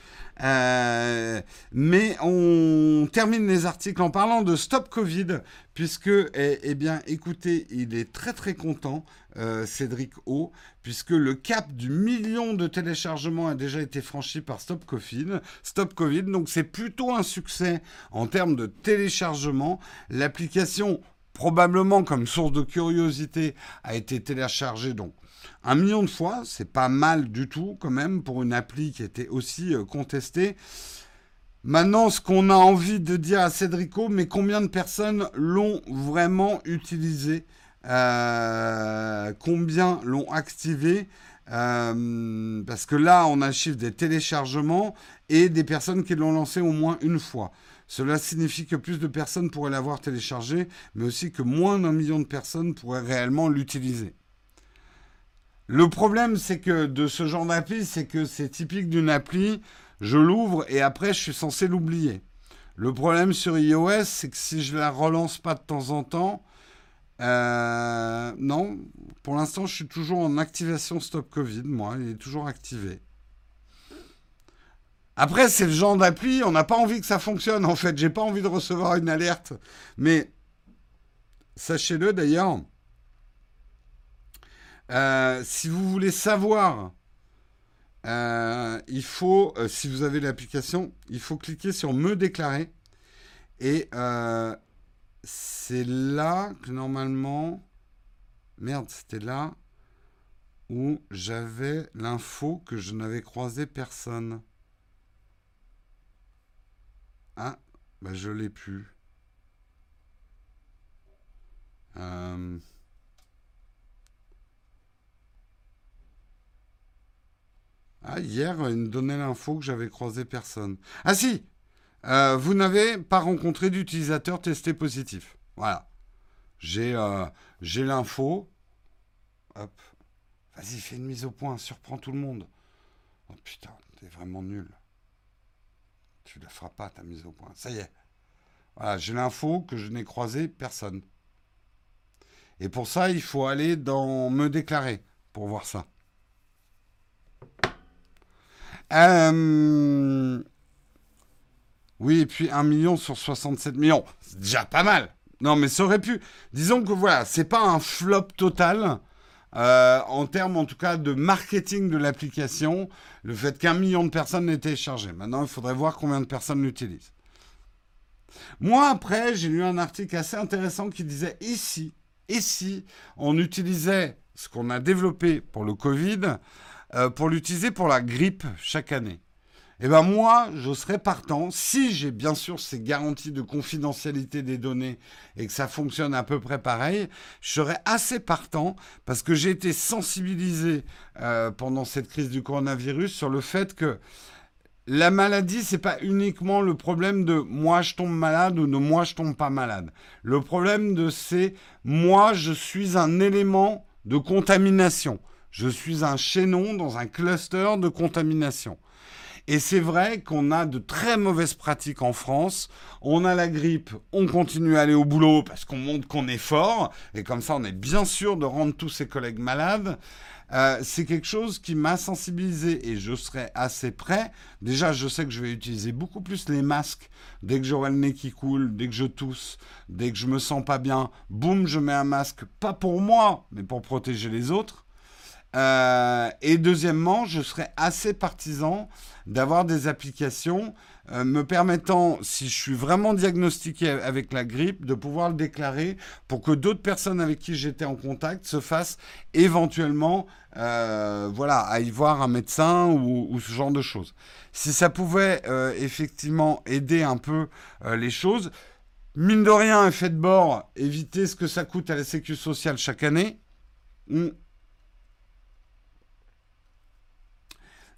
Euh, mais on termine les articles en parlant de Stop Covid, puisque, eh, eh bien, écoutez, il est très très content, euh, Cédric O, puisque le cap du million de téléchargements a déjà été franchi par Stop Covid. Stop Covid, donc c'est plutôt un succès en termes de téléchargement. L'application probablement comme source de curiosité a été téléchargée donc un million de fois, c'est pas mal du tout quand même pour une appli qui était aussi euh, contestée. Maintenant, ce qu'on a envie de dire à Cédrico, mais combien de personnes l'ont vraiment utilisé? Euh, Combien l'ont activé euh, Parce que là, on a chiffre des téléchargements et des personnes qui l'ont lancé au moins une fois. Cela signifie que plus de personnes pourraient l'avoir téléchargé, mais aussi que moins d'un million de personnes pourraient réellement l'utiliser. Le problème, c'est que de ce genre d'appli, c'est que c'est typique d'une appli, je l'ouvre et après, je suis censé l'oublier. Le problème sur iOS, c'est que si je la relance pas de temps en temps, euh, non, pour l'instant, je suis toujours en activation Stop Covid, moi, il est toujours activé. Après, c'est le genre d'appli, on n'a pas envie que ça fonctionne, en fait, j'ai pas envie de recevoir une alerte. Mais sachez-le d'ailleurs, euh, si vous voulez savoir, euh, il faut, si vous avez l'application, il faut cliquer sur Me déclarer. Et c'est là que normalement... Merde, c'était là où j'avais l'info que je n'avais croisé personne. Ah, bah je l'ai plus. Euh... Ah, hier, il me donnait l'info que j'avais croisé personne. Ah si euh, Vous n'avez pas rencontré d'utilisateur testé positif. Voilà. J'ai euh, l'info. Hop. Vas-y, fais une mise au point, surprends tout le monde. Oh putain, t'es vraiment nul. Tu ne la feras pas, ta mise au point. Ça y est. Voilà, j'ai l'info que je n'ai croisé personne. Et pour ça, il faut aller dans Me déclarer pour voir ça. Euh, oui, et puis 1 million sur 67 millions. C'est déjà pas mal. Non, mais ça aurait pu. Disons que voilà, c'est pas un flop total. Euh, en termes en tout cas de marketing de l'application, le fait qu'un million de personnes l'aient téléchargé. Maintenant, il faudrait voir combien de personnes l'utilisent. Moi, après, j'ai lu un article assez intéressant qui disait ici, ici, on utilisait ce qu'on a développé pour le Covid euh, pour l'utiliser pour la grippe chaque année. Eh bien moi, je serais partant, si j'ai bien sûr ces garanties de confidentialité des données et que ça fonctionne à peu près pareil, je serais assez partant parce que j'ai été sensibilisé euh, pendant cette crise du coronavirus sur le fait que la maladie, c'est pas uniquement le problème de moi je tombe malade ou de moi je tombe pas malade. Le problème de c'est moi je suis un élément de contamination. Je suis un chaînon dans un cluster de contamination. Et c'est vrai qu'on a de très mauvaises pratiques en France. On a la grippe, on continue à aller au boulot parce qu'on montre qu'on est fort. Et comme ça, on est bien sûr de rendre tous ses collègues malades. Euh, c'est quelque chose qui m'a sensibilisé et je serai assez prêt. Déjà, je sais que je vais utiliser beaucoup plus les masques dès que j'aurai le nez qui coule, dès que je tousse, dès que je me sens pas bien. Boum, je mets un masque, pas pour moi, mais pour protéger les autres. Euh, et deuxièmement, je serais assez partisan d'avoir des applications euh, me permettant, si je suis vraiment diagnostiqué avec la grippe, de pouvoir le déclarer pour que d'autres personnes avec qui j'étais en contact se fassent éventuellement, euh, voilà, à y voir un médecin ou, ce genre de choses. Si ça pouvait effectivement aider un peu les choses, mine de rien, effet de bord, éviter ce que ça coûte à la sécu sociale chaque année. Hmm,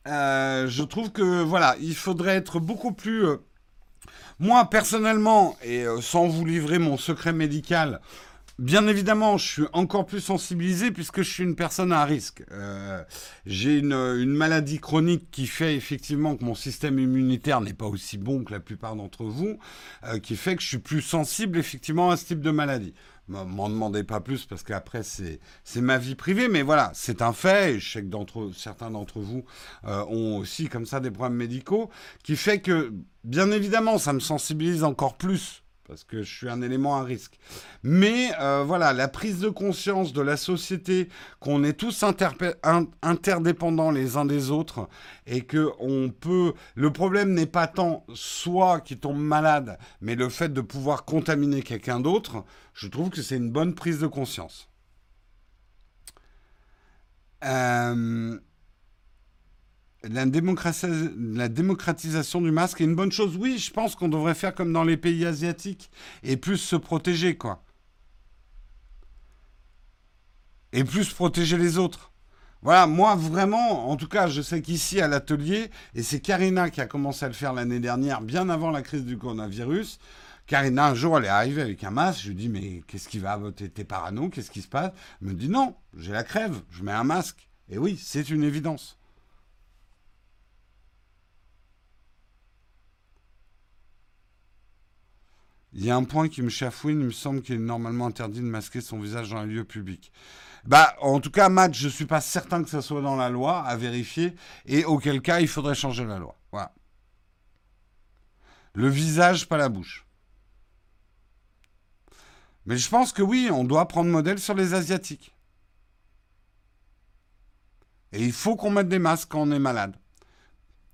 Euh, je trouve que voilà, il faudrait être beaucoup plus. Euh, moi personnellement, et euh, sans vous livrer mon secret médical, Bien évidemment, je suis encore plus sensibilisé puisque je suis une personne à risque. J'ai une, maladie chronique qui fait effectivement que mon système immunitaire n'est pas aussi bon que la plupart d'entre vous, qui fait que je suis plus sensible effectivement à ce type de maladie. M'en demandez pas plus parce qu'après c'est ma vie privée, mais voilà, c'est un fait. Et je sais que certains d'entre vous euh, ont aussi comme ça des problèmes médicaux, qui fait que bien évidemment ça me sensibilise encore plus parce que je suis un élément à risque. Mais euh, voilà, la prise de conscience de la société, qu'on est tous interdépendants les uns des autres, et que on peut. Le problème n'est pas tant soi qui tombe malade, mais le fait de pouvoir contaminer quelqu'un d'autre. Je trouve que c'est une bonne prise de conscience. Euh, la, démocratisation du masque est une bonne chose. Oui, je pense qu'on devrait faire comme dans les pays asiatiques et plus se protéger, quoi. Et plus protéger les autres. Voilà, moi vraiment, en tout cas, je sais qu'ici à l'atelier, et c'est Karina qui a commencé à le faire l'année dernière, bien avant la crise du coronavirus. Karina, un jour, elle est arrivée avec un masque. Je lui dis, mais qu'est-ce qui va T'es parano Qu'est-ce qui se passe? Elle me dit, non, j'ai la crève, je mets un masque. Et oui, c'est une évidence. Il y a un point qui me chafouine, il me semble qu'il est normalement interdit de masquer son visage dans un lieu public. Bah, en tout cas, Matt, je ne suis pas certain que ça soit dans la loi, à vérifier, et auquel cas, il faudrait changer la loi. Voilà. Le visage, pas la bouche. Mais je pense que oui, on doit prendre modèle sur les Asiatiques. Et il faut qu'on mette des masques quand on est malade.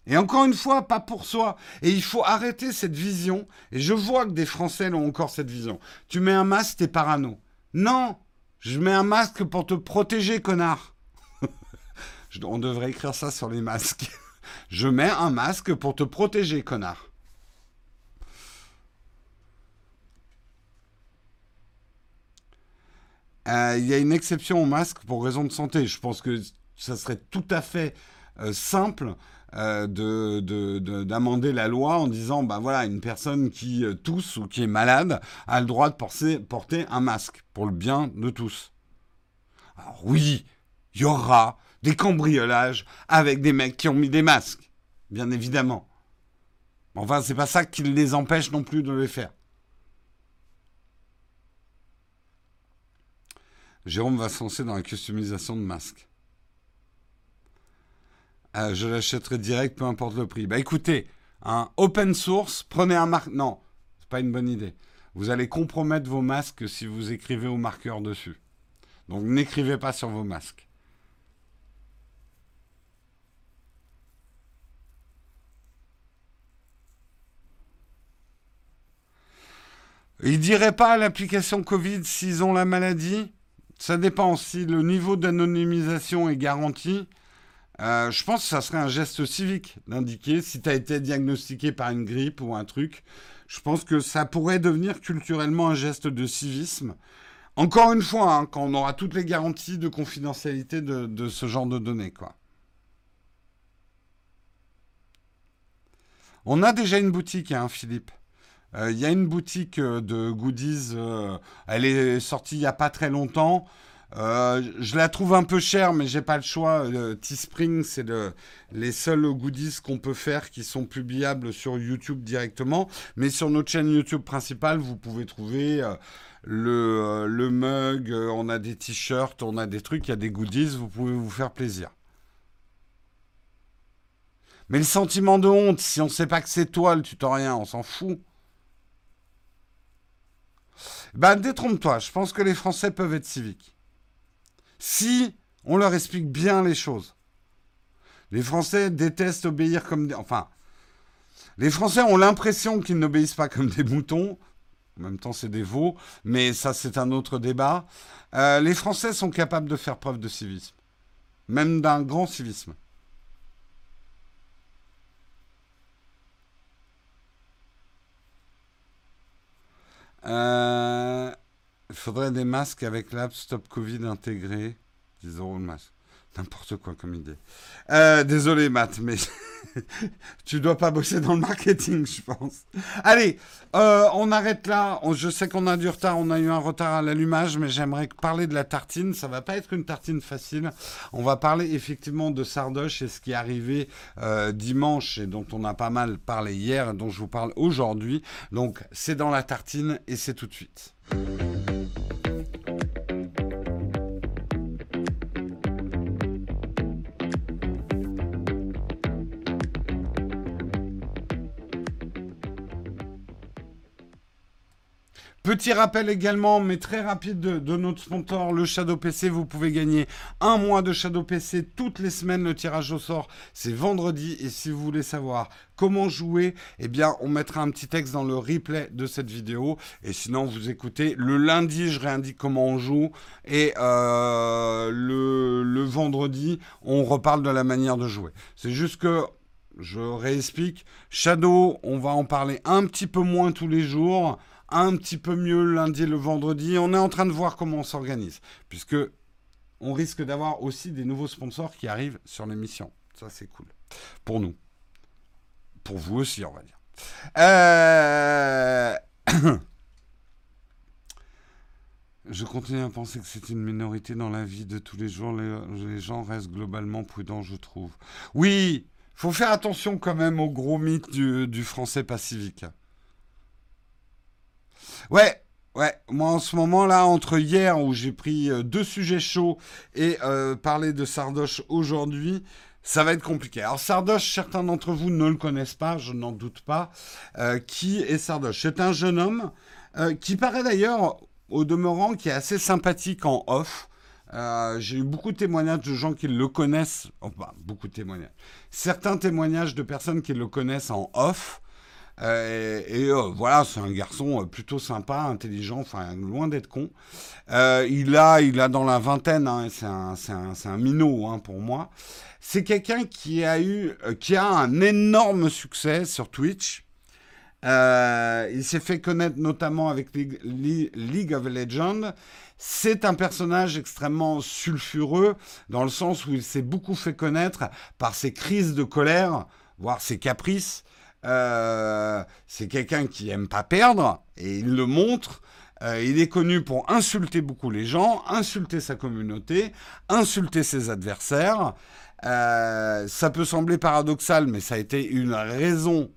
Et encore une fois, pas pour soi. Et il faut arrêter cette vision. Et je vois que des Français ont encore cette vision. Tu mets un masque, t'es parano. Non, je mets un masque pour te protéger, connard. On devrait écrire ça sur les masques. je mets un masque pour te protéger, connard. Euh, il y a une exception au masque pour raison de santé. Je pense que ça serait tout à fait euh, simple euh, d'amender la loi en disant, ben voilà, une personne qui euh, tousse ou qui est malade a le droit de porter, un masque pour le bien de tous. Alors oui, il y aura des cambriolages avec des mecs qui ont mis des masques, bien évidemment. Enfin, c'est pas ça qui les empêche non plus de le faire. Jérôme va se lancer dans la customisation de masques. Ah, je l'achèterai direct, peu importe le prix. Bah écoutez, un open source, prenez un marque. Non, c'est pas une bonne idée. Vous allez compromettre vos masques si vous écrivez au marqueur dessus. Donc n'écrivez pas sur vos masques. Ils diraient pas à l'application Covid s'ils ont la maladie Ça dépend si le niveau d'anonymisation est garanti. Euh, je pense que ça serait un geste civique d'indiquer si tu as été diagnostiqué par une grippe ou un truc. Je pense que ça pourrait devenir culturellement un geste de civisme. Encore une fois, hein, quand on aura toutes les garanties de confidentialité de, ce genre de données, quoi. On a déjà une boutique, hein, Philippe. Euh, il y a une boutique euh, de goodies. elle est sortie il n'y a pas très longtemps. Euh, je la trouve un peu chère, mais j'ai pas le choix. Teespring, c'est les seuls goodies qu'on peut faire qui sont publiables sur YouTube directement. Mais sur notre chaîne YouTube principale, vous pouvez trouver euh, le, euh, le, mug, on a des t-shirts, on a des trucs, il y a des goodies, vous pouvez vous faire plaisir. Mais le sentiment de honte, si on sait pas que c'est toi le tutoriel, on s'en fout. Ben, détrompe-toi, je pense que les Français peuvent être civiques si on leur explique bien les choses. Les Français détestent obéir comme des... Enfin, les Français ont l'impression qu'ils n'obéissent pas comme des moutons. En même temps, c'est des veaux, mais ça, c'est un autre débat. Euh, les Français sont capables de faire preuve de civisme, même d'un grand civisme. Euh, il faudrait des masques avec l'app Stop Covid intégré. 10 euros le masque. N'importe quoi comme idée. Euh, désolé, Matt, mais tu dois pas bosser dans le marketing, je pense. Allez, euh, on arrête là. je sais qu'on a du retard, on a eu un retard à l'allumage, mais j'aimerais parler de la tartine. Ça va pas être une tartine facile. On va parler effectivement de Sardoche et ce qui est arrivé euh, dimanche et dont on a pas mal parlé hier, et dont je vous parle aujourd'hui. Donc, c'est dans la tartine et c'est tout de suite. Petit rappel également, mais très rapide, de, notre sponsor, le Shadow PC. Vous pouvez gagner un mois de Shadow PC toutes les semaines. Le tirage au sort, c'est vendredi. Et si vous voulez savoir comment jouer, eh bien, on mettra un petit texte dans le replay de cette vidéo. Et sinon, vous écoutez. Le lundi, je réindique comment on joue. Et euh, le, le vendredi, on reparle de la manière de jouer. C'est juste que je réexplique. Shadow, on va en parler un petit peu moins tous les jours un petit peu mieux lundi et le vendredi. On est en train de voir comment on s'organise, puisque on risque d'avoir aussi des nouveaux sponsors qui arrivent sur l'émission. Ça, c'est cool. Pour nous. Pour vous aussi, on va dire. Euh, je continue à penser que c'est une minorité dans la vie de tous les jours. Les, gens restent globalement prudents, je trouve. Oui, faut faire attention quand même au gros mythe du, du français pacifique. Ouais, Ouais, moi en ce moment-là, entre hier où j'ai pris euh, deux sujets chauds et euh, parler de Sardoche aujourd'hui, ça va être compliqué. Alors Sardoche, certains d'entre vous ne le connaissent pas, je n'en doute pas. Euh, qui est Sardoche? C'est un jeune homme qui paraît d'ailleurs, au demeurant, qui est assez sympathique en off. j'ai eu beaucoup de témoignages de gens qui le connaissent, enfin beaucoup de témoignages, certains témoignages de personnes qui le connaissent en off, euh, et euh, voilà, c'est un garçon euh, plutôt sympa, intelligent, loin d'être con. il a, il a dans la vingtaine, hein, c'est un, un, un, minot hein, pour moi. C'est quelqu'un qui a eu, qui a un énorme succès sur Twitch. il s'est fait connaître notamment avec League of Legends. C'est un personnage extrêmement sulfureux dans le sens où il s'est beaucoup fait connaître par ses crises de colère, voire ses caprices. Euh, c'est quelqu'un qui aime pas perdre et il le montre. Euh, il est connu pour insulter beaucoup les gens, insulter sa communauté, insulter ses adversaires. Euh, ça peut sembler paradoxal, mais ça a été une raison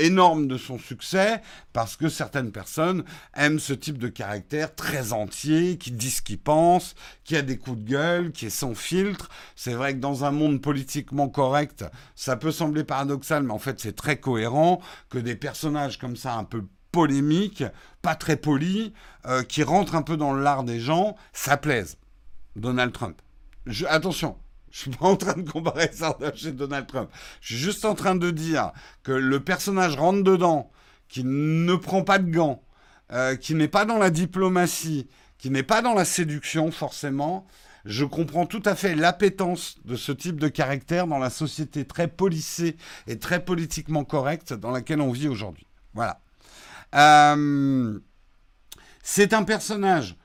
énorme de son succès parce que certaines personnes aiment ce type de caractère très entier, qui dit ce qu'il pense, qui a des coups de gueule, qui est sans filtre. C'est vrai que dans un monde politiquement correct, ça peut sembler paradoxal, mais en fait c'est très cohérent que des personnages comme ça un peu polémiques, pas très polis, euh, qui rentrent un peu dans l'art des gens, ça plaise. Donald Trump. Attention, je suis pas en train de comparer Sardoche et Donald Trump. Je suis juste en train de dire que le personnage rentre dedans, qui ne prend pas de gants, euh, qui n'est pas dans la diplomatie, qui n'est pas dans la séduction forcément. Je comprends tout à fait l'appétence de ce type de caractère dans la société très policée et très politiquement correcte dans laquelle on vit aujourd'hui. Voilà. Euh, c'est un personnage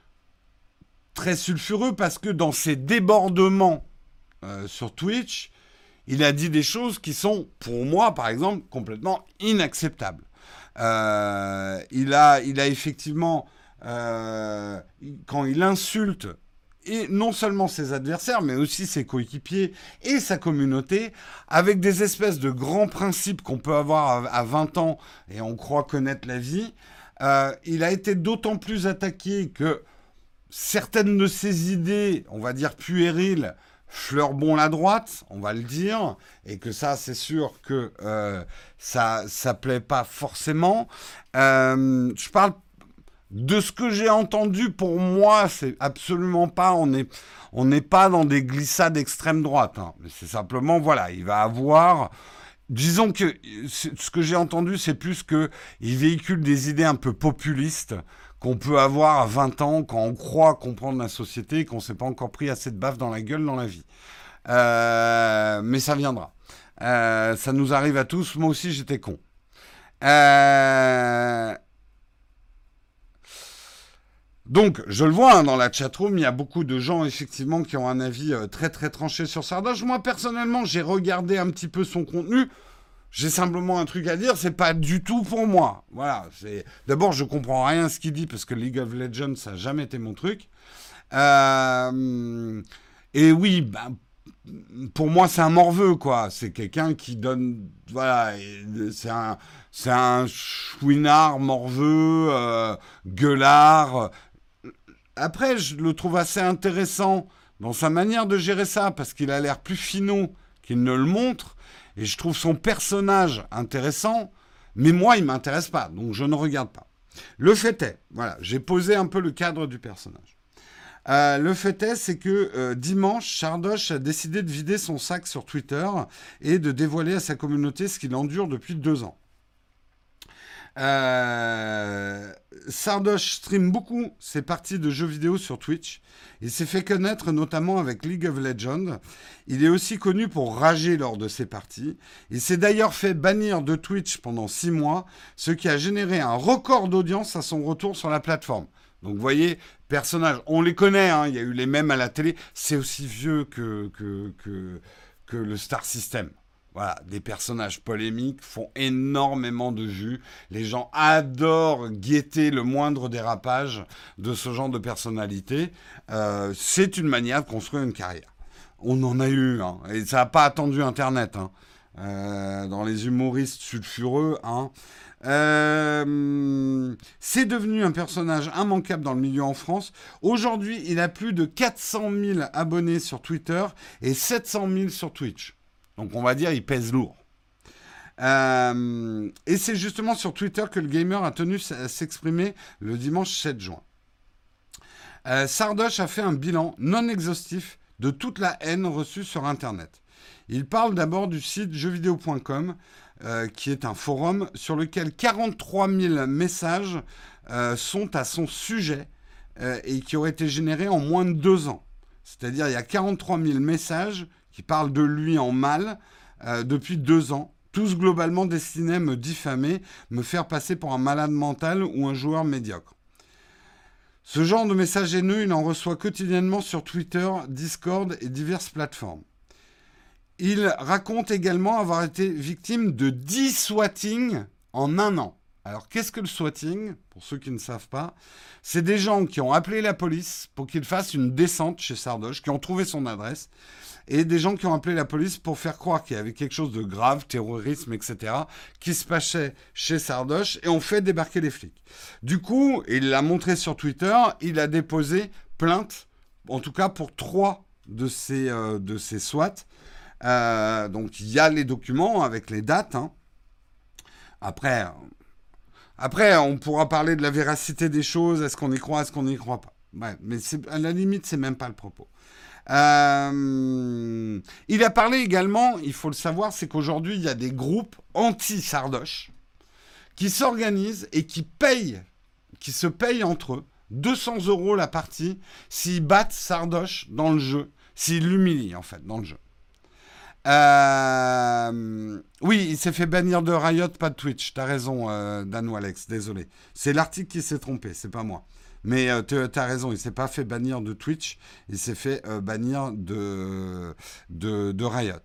très sulfureux parce que dans ses débordements euh, sur Twitch, il a dit des choses qui sont, pour moi, par exemple, complètement inacceptables. Euh, il, a, il a effectivement, euh, quand il insulte, et non seulement ses adversaires, mais aussi ses coéquipiers et sa communauté, avec des espèces de grands principes qu'on peut avoir à 20 ans et on croit connaître la vie, il a été d'autant plus attaqué que certaines de ses idées, on va dire puériles, fleurbon la droite, on va le dire, et que ça, c'est sûr que euh, ça ça plaît pas forcément. Euh, je parle de ce que j'ai entendu. Pour moi, c'est absolument pas. On n'est on pas dans des glissades extrême droite. Hein. C'est simplement voilà, il va avoir. Disons que ce que j'ai entendu, c'est plus que il véhicule des idées un peu populistes qu'on peut avoir à 20 ans quand on croit comprendre la société qu'on s'est pas encore pris assez de baffe dans la gueule dans la vie. Euh, mais ça viendra. Euh, ça nous arrive à tous. Moi aussi, j'étais con. Euh, Donc, je le vois hein, dans la chatroom, il y a beaucoup de gens effectivement qui ont un avis très très tranché sur Sardoche. Moi, personnellement, j'ai regardé un petit peu son contenu. J'ai simplement un truc à dire, c'est pas du tout pour moi. Voilà, c'est d'abord je comprends rien à ce qu'il dit parce que League of Legends ça a jamais été mon truc. Euh, et oui, ben, pour moi c'est un morveux quoi. C'est quelqu'un qui donne, voilà, c'est un, c'est un chouinard morveux, euh, gueulard. Après, je le trouve assez intéressant dans sa manière de gérer ça, parce qu'il a l'air plus finot qu'il ne le montre, et je trouve son personnage intéressant, mais moi, il m'intéresse pas, donc je ne regarde pas. Le fait est, voilà, j'ai posé un peu le cadre du personnage. Euh, le fait est, c'est que euh, dimanche, Chardoche a décidé de vider son sac sur Twitter et de dévoiler à sa communauté ce qu'il endure depuis deux ans. Euh, Sardoche stream beaucoup ses parties de jeux vidéo sur Twitch. Il s'est fait connaître notamment avec League of Legends. Il est aussi connu pour rager lors de ses parties. Il s'est d'ailleurs fait bannir de Twitch pendant six mois, ce qui a généré un record d'audience à son retour sur la plateforme. Donc vous voyez, personnages, on les connaît, hein, il y a eu les mêmes à la télé, c'est aussi vieux que, que, que le Star System. Voilà, des personnages polémiques font énormément de vues. Les gens adorent guetter le moindre dérapage de ce genre de personnalité. Euh, c'est une manière de construire une carrière. On en a eu, hein, et ça n'a pas attendu Internet. Hein. Euh, dans les humoristes sulfureux, hein. Euh, c'est devenu un personnage immanquable dans le milieu en France. Aujourd'hui, il a plus de 400 000 abonnés sur Twitter et 700 000 sur Twitch. Donc on va dire il pèse lourd. Euh, et c'est justement sur Twitter que le gamer a tenu à s'exprimer le dimanche 7 juin. Euh, Sardoche a fait un bilan non exhaustif de toute la haine reçue sur Internet. Il parle d'abord du site jeuxvideo.com, euh, qui est un forum sur lequel 43 000 messages sont à son sujet et qui auraient été générés en moins de deux ans. C'est-à-dire il y a 43 000 messages qui parle de lui en mal euh, depuis deux ans, tous globalement destinés à me diffamer, me faire passer pour un malade mental ou un joueur médiocre. Ce genre de messages haineux, il en reçoit quotidiennement sur Twitter, Discord et diverses plateformes. Il raconte également avoir été victime de 10 swatting en un an. Alors qu'est-ce que le swatting? Pour ceux qui ne savent pas, c'est des gens qui ont appelé la police pour qu'il fasse une descente chez Sardoche, qui ont trouvé son adresse, et des gens qui ont appelé la police pour faire croire qu'il y avait quelque chose de grave, terrorisme, etc., qui se passait chez Sardoche et ont fait débarquer les flics. Du coup, il l'a montré sur Twitter, il a déposé plainte, en tout cas pour trois de ces, euh, de ces SWAT. Euh, donc il y a les documents avec les dates. Hein. Après, après, on pourra parler de la véracité des choses. Est-ce qu'on y croit, est-ce qu'on n'y croit pas Mais à la limite, c'est même pas le propos. Euh, il a parlé également, il faut le savoir, c'est qu'aujourd'hui, il y a des groupes anti-Sardoche qui s'organisent et qui payent, qui se payent entre eux 200 euros la partie s'ils battent Sardoche dans le jeu, s'ils l'humilient en fait dans le jeu. Euh, oui, il s'est fait bannir de Riot, pas de Twitch. T'as raison, euh, Dan Alex, désolé. C'est l'article qui s'est trompé, c'est pas moi. Mais euh, tu as raison, il s'est pas fait bannir de Twitch, il s'est fait euh, bannir de, de, Riot.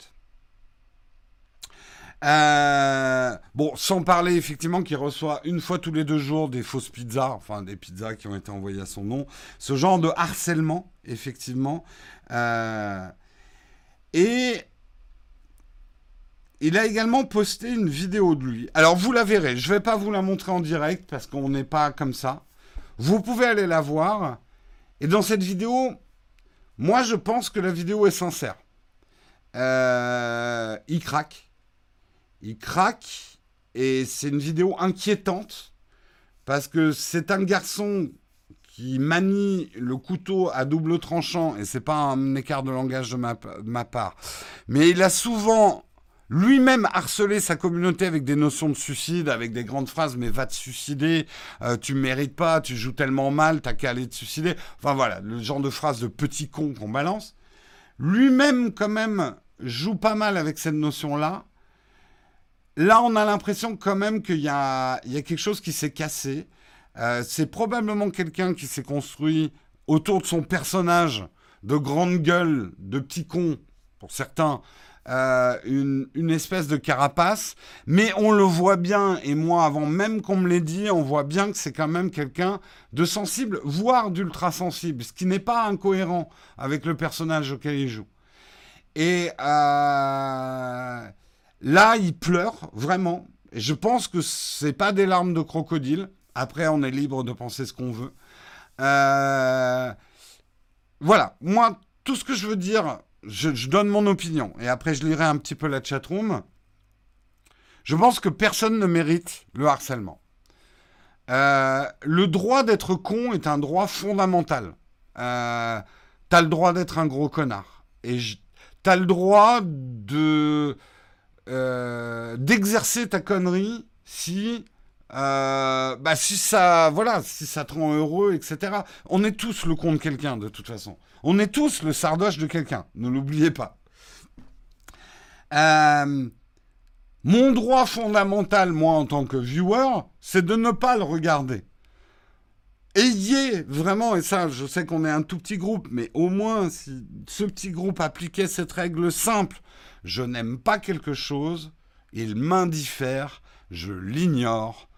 Euh, bon, sans parler effectivement qu'il reçoit une fois tous les deux jours des fausses pizzas, enfin des pizzas qui ont été envoyées à son nom, ce genre de harcèlement, effectivement. et il a également posté une vidéo de lui. Alors vous la verrez, je ne vais pas vous la montrer en direct parce qu'on n'est pas comme ça. Vous pouvez aller la voir. Et dans cette vidéo, moi je pense que la vidéo est sincère. Euh, il craque. Il craque. Et c'est une vidéo inquiétante. Parce que c'est un garçon qui manie le couteau à double tranchant. Et c'est pas un écart de langage de ma, de ma part. Mais il a souvent lui-même harceler sa communauté avec des notions de suicide, avec des grandes phrases, mais va te suicider, euh, tu mérites pas, tu joues tellement mal, t'as qu'à aller te suicider. Enfin voilà, le genre de phrase de petit con qu'on balance. Lui-même, quand même, joue pas mal avec cette notion-là. Là, on a l'impression quand même qu'il y, a, quelque chose qui s'est cassé. Euh, c'est probablement quelqu'un qui s'est construit autour de son personnage de grande gueule, de petit con, pour certains, euh, une, espèce de carapace, mais on le voit bien, et moi, avant même qu'on me l'ait dit, on voit bien que c'est quand même quelqu'un de sensible, voire d'ultra sensible, ce qui n'est pas incohérent avec le personnage auquel il joue. Et euh, là, il pleure, vraiment. Et je pense que c'est pas des larmes de crocodile. Après, on est libre de penser ce qu'on veut. Euh, voilà, moi, tout ce que je veux dire, je, donne mon opinion. Et après, je lirai un petit peu la chatroom. Je pense que personne ne mérite le harcèlement. Euh, le droit d'être con est un droit fondamental. Euh, t'as le droit d'être un gros connard. Et t'as le droit de euh, d'exercer ta connerie si bah si ça voilà si ça te rend heureux etc on est tous le con de quelqu'un de toute façon on est tous le sardoche de quelqu'un ne l'oubliez pas. Euh, mon droit fondamental moi en tant que viewer c'est de ne pas le regarder. Ayez vraiment, et ça, je sais qu'on est un tout petit groupe, mais au moins, si ce petit groupe appliquait cette règle simple, je n'aime pas quelque chose, il m'indiffère, je l'ignore,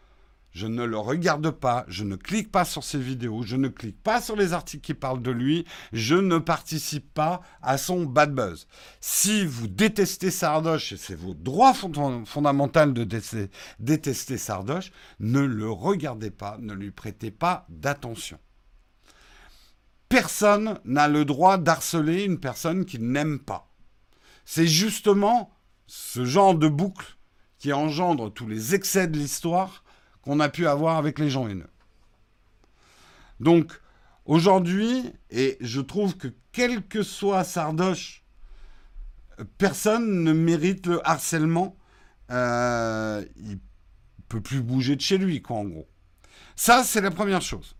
je ne le regarde pas, je ne clique pas sur ses vidéos, je ne clique pas sur les articles qui parlent de lui, je ne participe pas à son bad buzz. Si vous détestez Sardoche, et c'est vos droits fondamentaux de détester Sardoche, ne le regardez pas, ne lui prêtez pas d'attention. Personne n'a le droit d'harceler une personne qu'il n'aime pas. C'est justement ce genre de boucle qui engendre tous les excès de l'histoire qu'on a pu avoir avec les gens haineux. Donc, aujourd'hui, et je trouve que quel que soit Sardoche, personne ne mérite le harcèlement. Euh, il peut plus bouger de chez lui, quoi, en gros. Ça, c'est la première chose.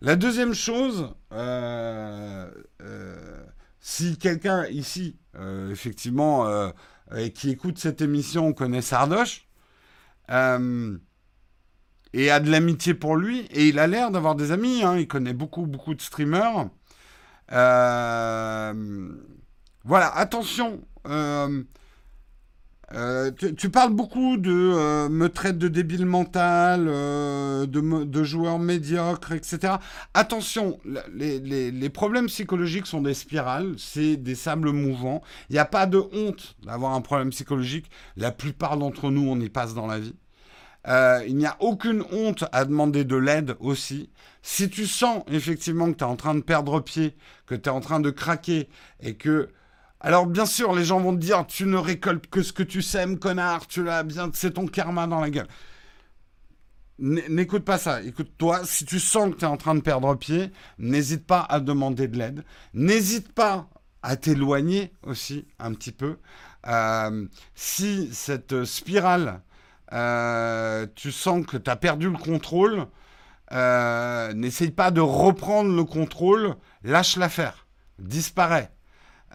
La deuxième chose, euh, euh, si quelqu'un ici, euh, effectivement, et qui écoute cette émission connaît Sardoche, et a de l'amitié pour lui. Et il a l'air d'avoir des amis. Hein. Il connaît beaucoup, beaucoup de streamers. Euh, voilà, attention. Euh, euh, tu, parles beaucoup de me traite de débile mental, de, de, joueur médiocre, etc. Attention, les, les, problèmes psychologiques sont des spirales, c'est des sables mouvants. Il n'y a pas de honte d'avoir un problème psychologique. La plupart d'entre nous, on y passe dans la vie. Euh, il n'y a aucune honte à demander de l'aide aussi. Si tu sens effectivement que tu es en train de perdre pied, que tu es en train de craquer et que... Alors bien sûr, les gens vont te dire, tu ne récoltes que ce que tu sèmes, connard, tu l'as bien, c'est ton karma dans la gueule. N'écoute pas ça. Écoute-toi, si tu sens que tu es en train de perdre pied, n'hésite pas à demander de l'aide. N'hésite pas à t'éloigner aussi un petit peu. Euh, si cette spirale euh, tu sens que tu as perdu le contrôle, euh, n'essaye pas de reprendre le contrôle, lâche l'affaire, disparaît.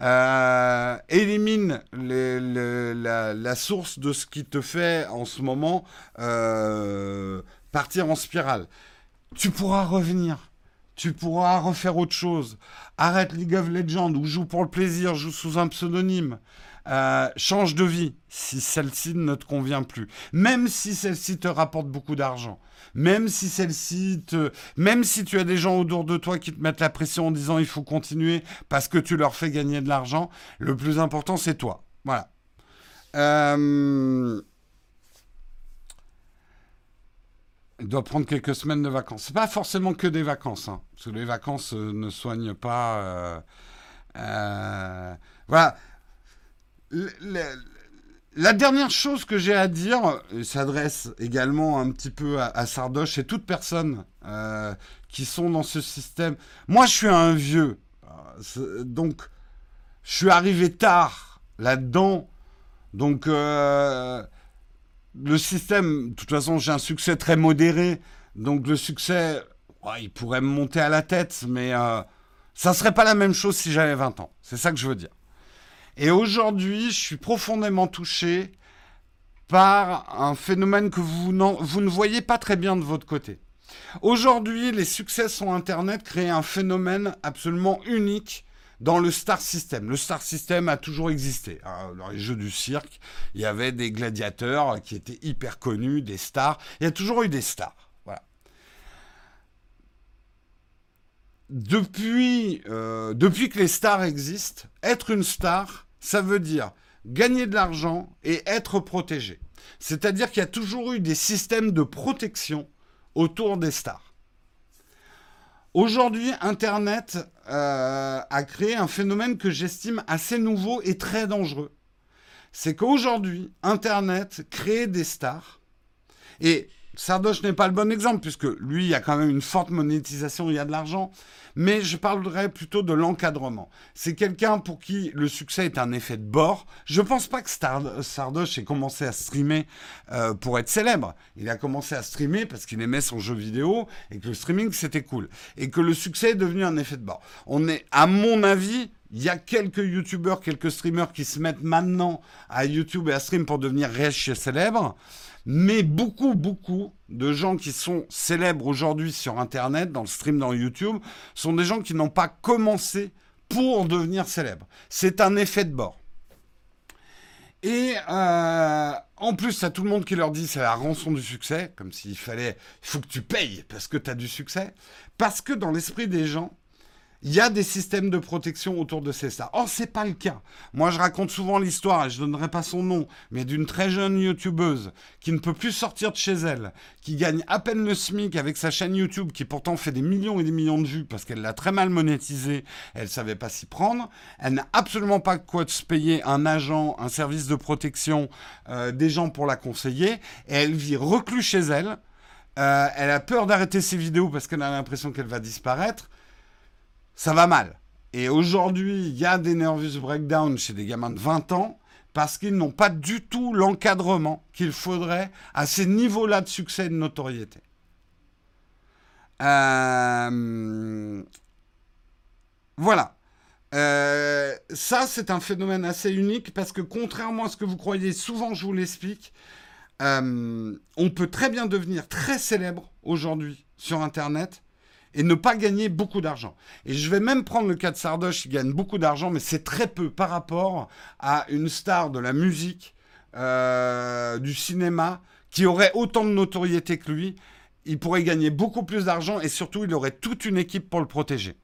Euh, élimine la, source de ce qui te fait en ce moment partir en spirale. Tu pourras revenir. Tu pourras refaire autre chose. Arrête League of Legends ou joue pour le plaisir, joue sous un pseudonyme. Euh, change de vie si celle-ci ne te convient plus. Même si celle-ci te rapporte beaucoup d'argent. Même si celle-ci te... Même si tu as des gens autour de toi qui te mettent la pression en disant il faut continuer parce que tu leur fais gagner de l'argent, le plus important c'est toi. Voilà. Euh... Il doit prendre quelques semaines de vacances. C'est pas forcément que des vacances, hein, parce que les vacances euh, ne soignent pas. Voilà la dernière chose que j'ai à dire s'adresse également un petit peu à, Sardoche et toute personne euh, qui sont dans ce système. Moi, je suis un vieux, euh, donc je suis arrivé tard là-dedans. Donc euh, le système, de toute façon, j'ai un succès très modéré. Donc le succès, il pourrait me monter à la tête, mais ça serait pas la même chose si j'avais 20 ans. C'est ça que je veux dire. Et aujourd'hui, je suis profondément touché par un phénomène que vous, ne voyez pas très bien de votre côté. Aujourd'hui, les succès sur Internet créent un phénomène absolument unique dans le star system. Le star system a toujours existé. Hein. Dans les jeux du cirque, il y avait des gladiateurs qui étaient hyper connus, des stars. Il y a toujours eu des stars. Voilà. Depuis, euh, depuis que les stars existent, être une star, ça veut dire gagner de l'argent et être protégé. C'est-à-dire qu'il y a toujours eu des systèmes de protection autour des stars. Aujourd'hui, Internet euh, a créé un phénomène que j'estime assez nouveau et très dangereux. C'est qu'aujourd'hui, Internet crée des stars. Et Sardoche n'est pas le bon exemple, puisque lui, il y a quand même une forte monétisation, il y a de l'argent mais je parlerai plutôt de l'encadrement. C'est quelqu'un pour qui le succès est un effet de bord. Je ne pense pas que Sardoche ait commencé à streamer euh, pour être célèbre. Il a commencé à streamer parce qu'il aimait son jeu vidéo et que le streaming c'était cool. Et que le succès est devenu un effet de bord. On est, à mon avis, il y a quelques youtubeurs, quelques streamers qui se mettent maintenant à YouTube et à stream pour devenir riches et célèbres. Mais beaucoup, beaucoup de gens qui sont célèbres aujourd'hui sur Internet, dans le stream, dans YouTube, sont des gens qui n'ont pas commencé pour devenir célèbres. C'est un effet de bord. Et euh, en plus, à tout le monde qui leur dit c'est la rançon du succès, comme s'il fallait, il faut que tu payes parce que tu as du succès. Parce que dans l'esprit des gens, il y a des systèmes de protection autour de ces stars. Or, c'est pas le cas. Moi, je raconte souvent l'histoire, et je donnerai pas son nom, mais d'une très jeune youtubeuse qui ne peut plus sortir de chez elle, qui gagne à peine le SMIC avec sa chaîne YouTube, qui pourtant fait des millions et des millions de vues parce qu'elle l'a très mal monétisée, elle savait pas s'y prendre. Elle n'a absolument pas quoi de se payer un agent, un service de protection, euh, des gens pour la conseiller, et elle vit reclus chez elle. Euh, elle a peur d'arrêter ses vidéos parce qu'elle a l'impression qu'elle va disparaître ça va mal. Et aujourd'hui, il y a des nervous breakdowns chez des gamins de 20 ans parce qu'ils n'ont pas du tout l'encadrement qu'il faudrait à ces niveaux-là de succès et de notoriété. Euh, voilà. Euh, ça, c'est un phénomène assez unique parce que contrairement à ce que vous croyez, souvent je vous l'explique, euh, on peut très bien devenir très célèbre aujourd'hui sur Internet et ne pas gagner beaucoup d'argent. Et je vais même prendre le cas de Sardoche, il gagne beaucoup d'argent, mais c'est très peu par rapport à une star de la musique, euh, du cinéma, qui aurait autant de notoriété que lui. Il pourrait gagner beaucoup plus d'argent et surtout, il aurait toute une équipe pour le protéger.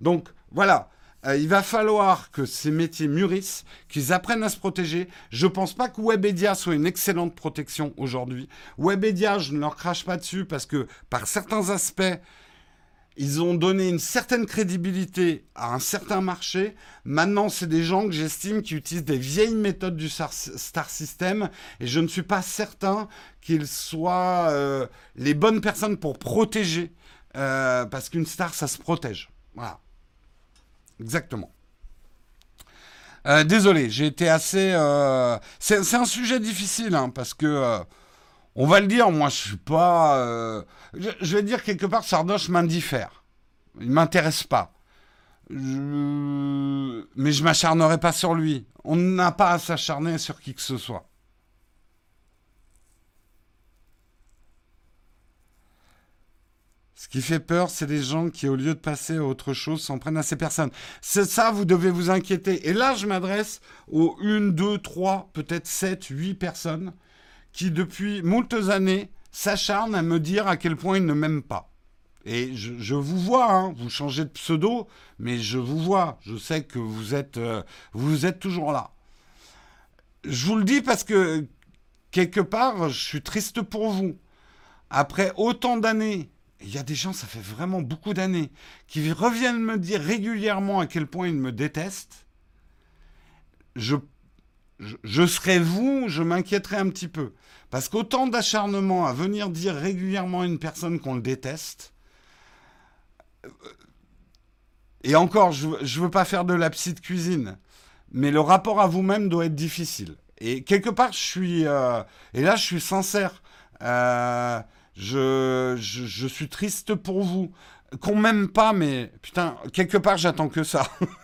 Donc voilà, euh, il va falloir que ces métiers mûrissent, qu'ils apprennent à se protéger. Je ne pense pas que Webedia soit une excellente protection aujourd'hui. Webedia, je ne leur crache pas dessus parce que par certains aspects, ils ont donné une certaine crédibilité à un certain marché. Maintenant, c'est des gens que j'estime qui utilisent des vieilles méthodes du Star System et je ne suis pas certain qu'ils soient euh, les bonnes personnes pour protéger euh, parce qu'une star, ça se protège. Voilà. Exactement. Euh, désolé, j'ai été assez. C'est un sujet difficile hein, parce que on va le dire, moi je suis pas. Euh, je, vais dire quelque part, Sardoche m'indiffère. Il m'intéresse pas. Mais je m'acharnerai pas sur lui. On n'a pas à s'acharner sur qui que ce soit. Ce qui fait peur, c'est les gens qui, au lieu de passer à autre chose, s'en prennent à ces personnes. C'est ça, vous devez vous inquiéter. Et là, je m'adresse aux une, deux, trois, peut-être sept, huit personnes qui, depuis moultes années, s'acharne à me dire à quel point il ne m'aime pas. Et je, vous vois, hein, vous changez de pseudo, mais je vous vois. Je sais que vous êtes, euh, vous êtes toujours là. Je vous le dis parce que, quelque part, je suis triste pour vous. Après autant d'années, il y a des gens, ça fait vraiment beaucoup d'années, qui reviennent me dire régulièrement à quel point ils me détestent. Je je, serais vous, je m'inquiéterais un petit peu. Parce qu'autant d'acharnement à venir dire régulièrement à une personne qu'on le déteste, euh, et encore, je ne veux pas faire de la psy cuisine, mais le rapport à vous-même doit être difficile. Et quelque part, je suis, euh, et là, je suis sincère, euh, je, je, suis triste pour vous. Qu'on m'aime pas, mais putain, quelque part, j'attends que ça.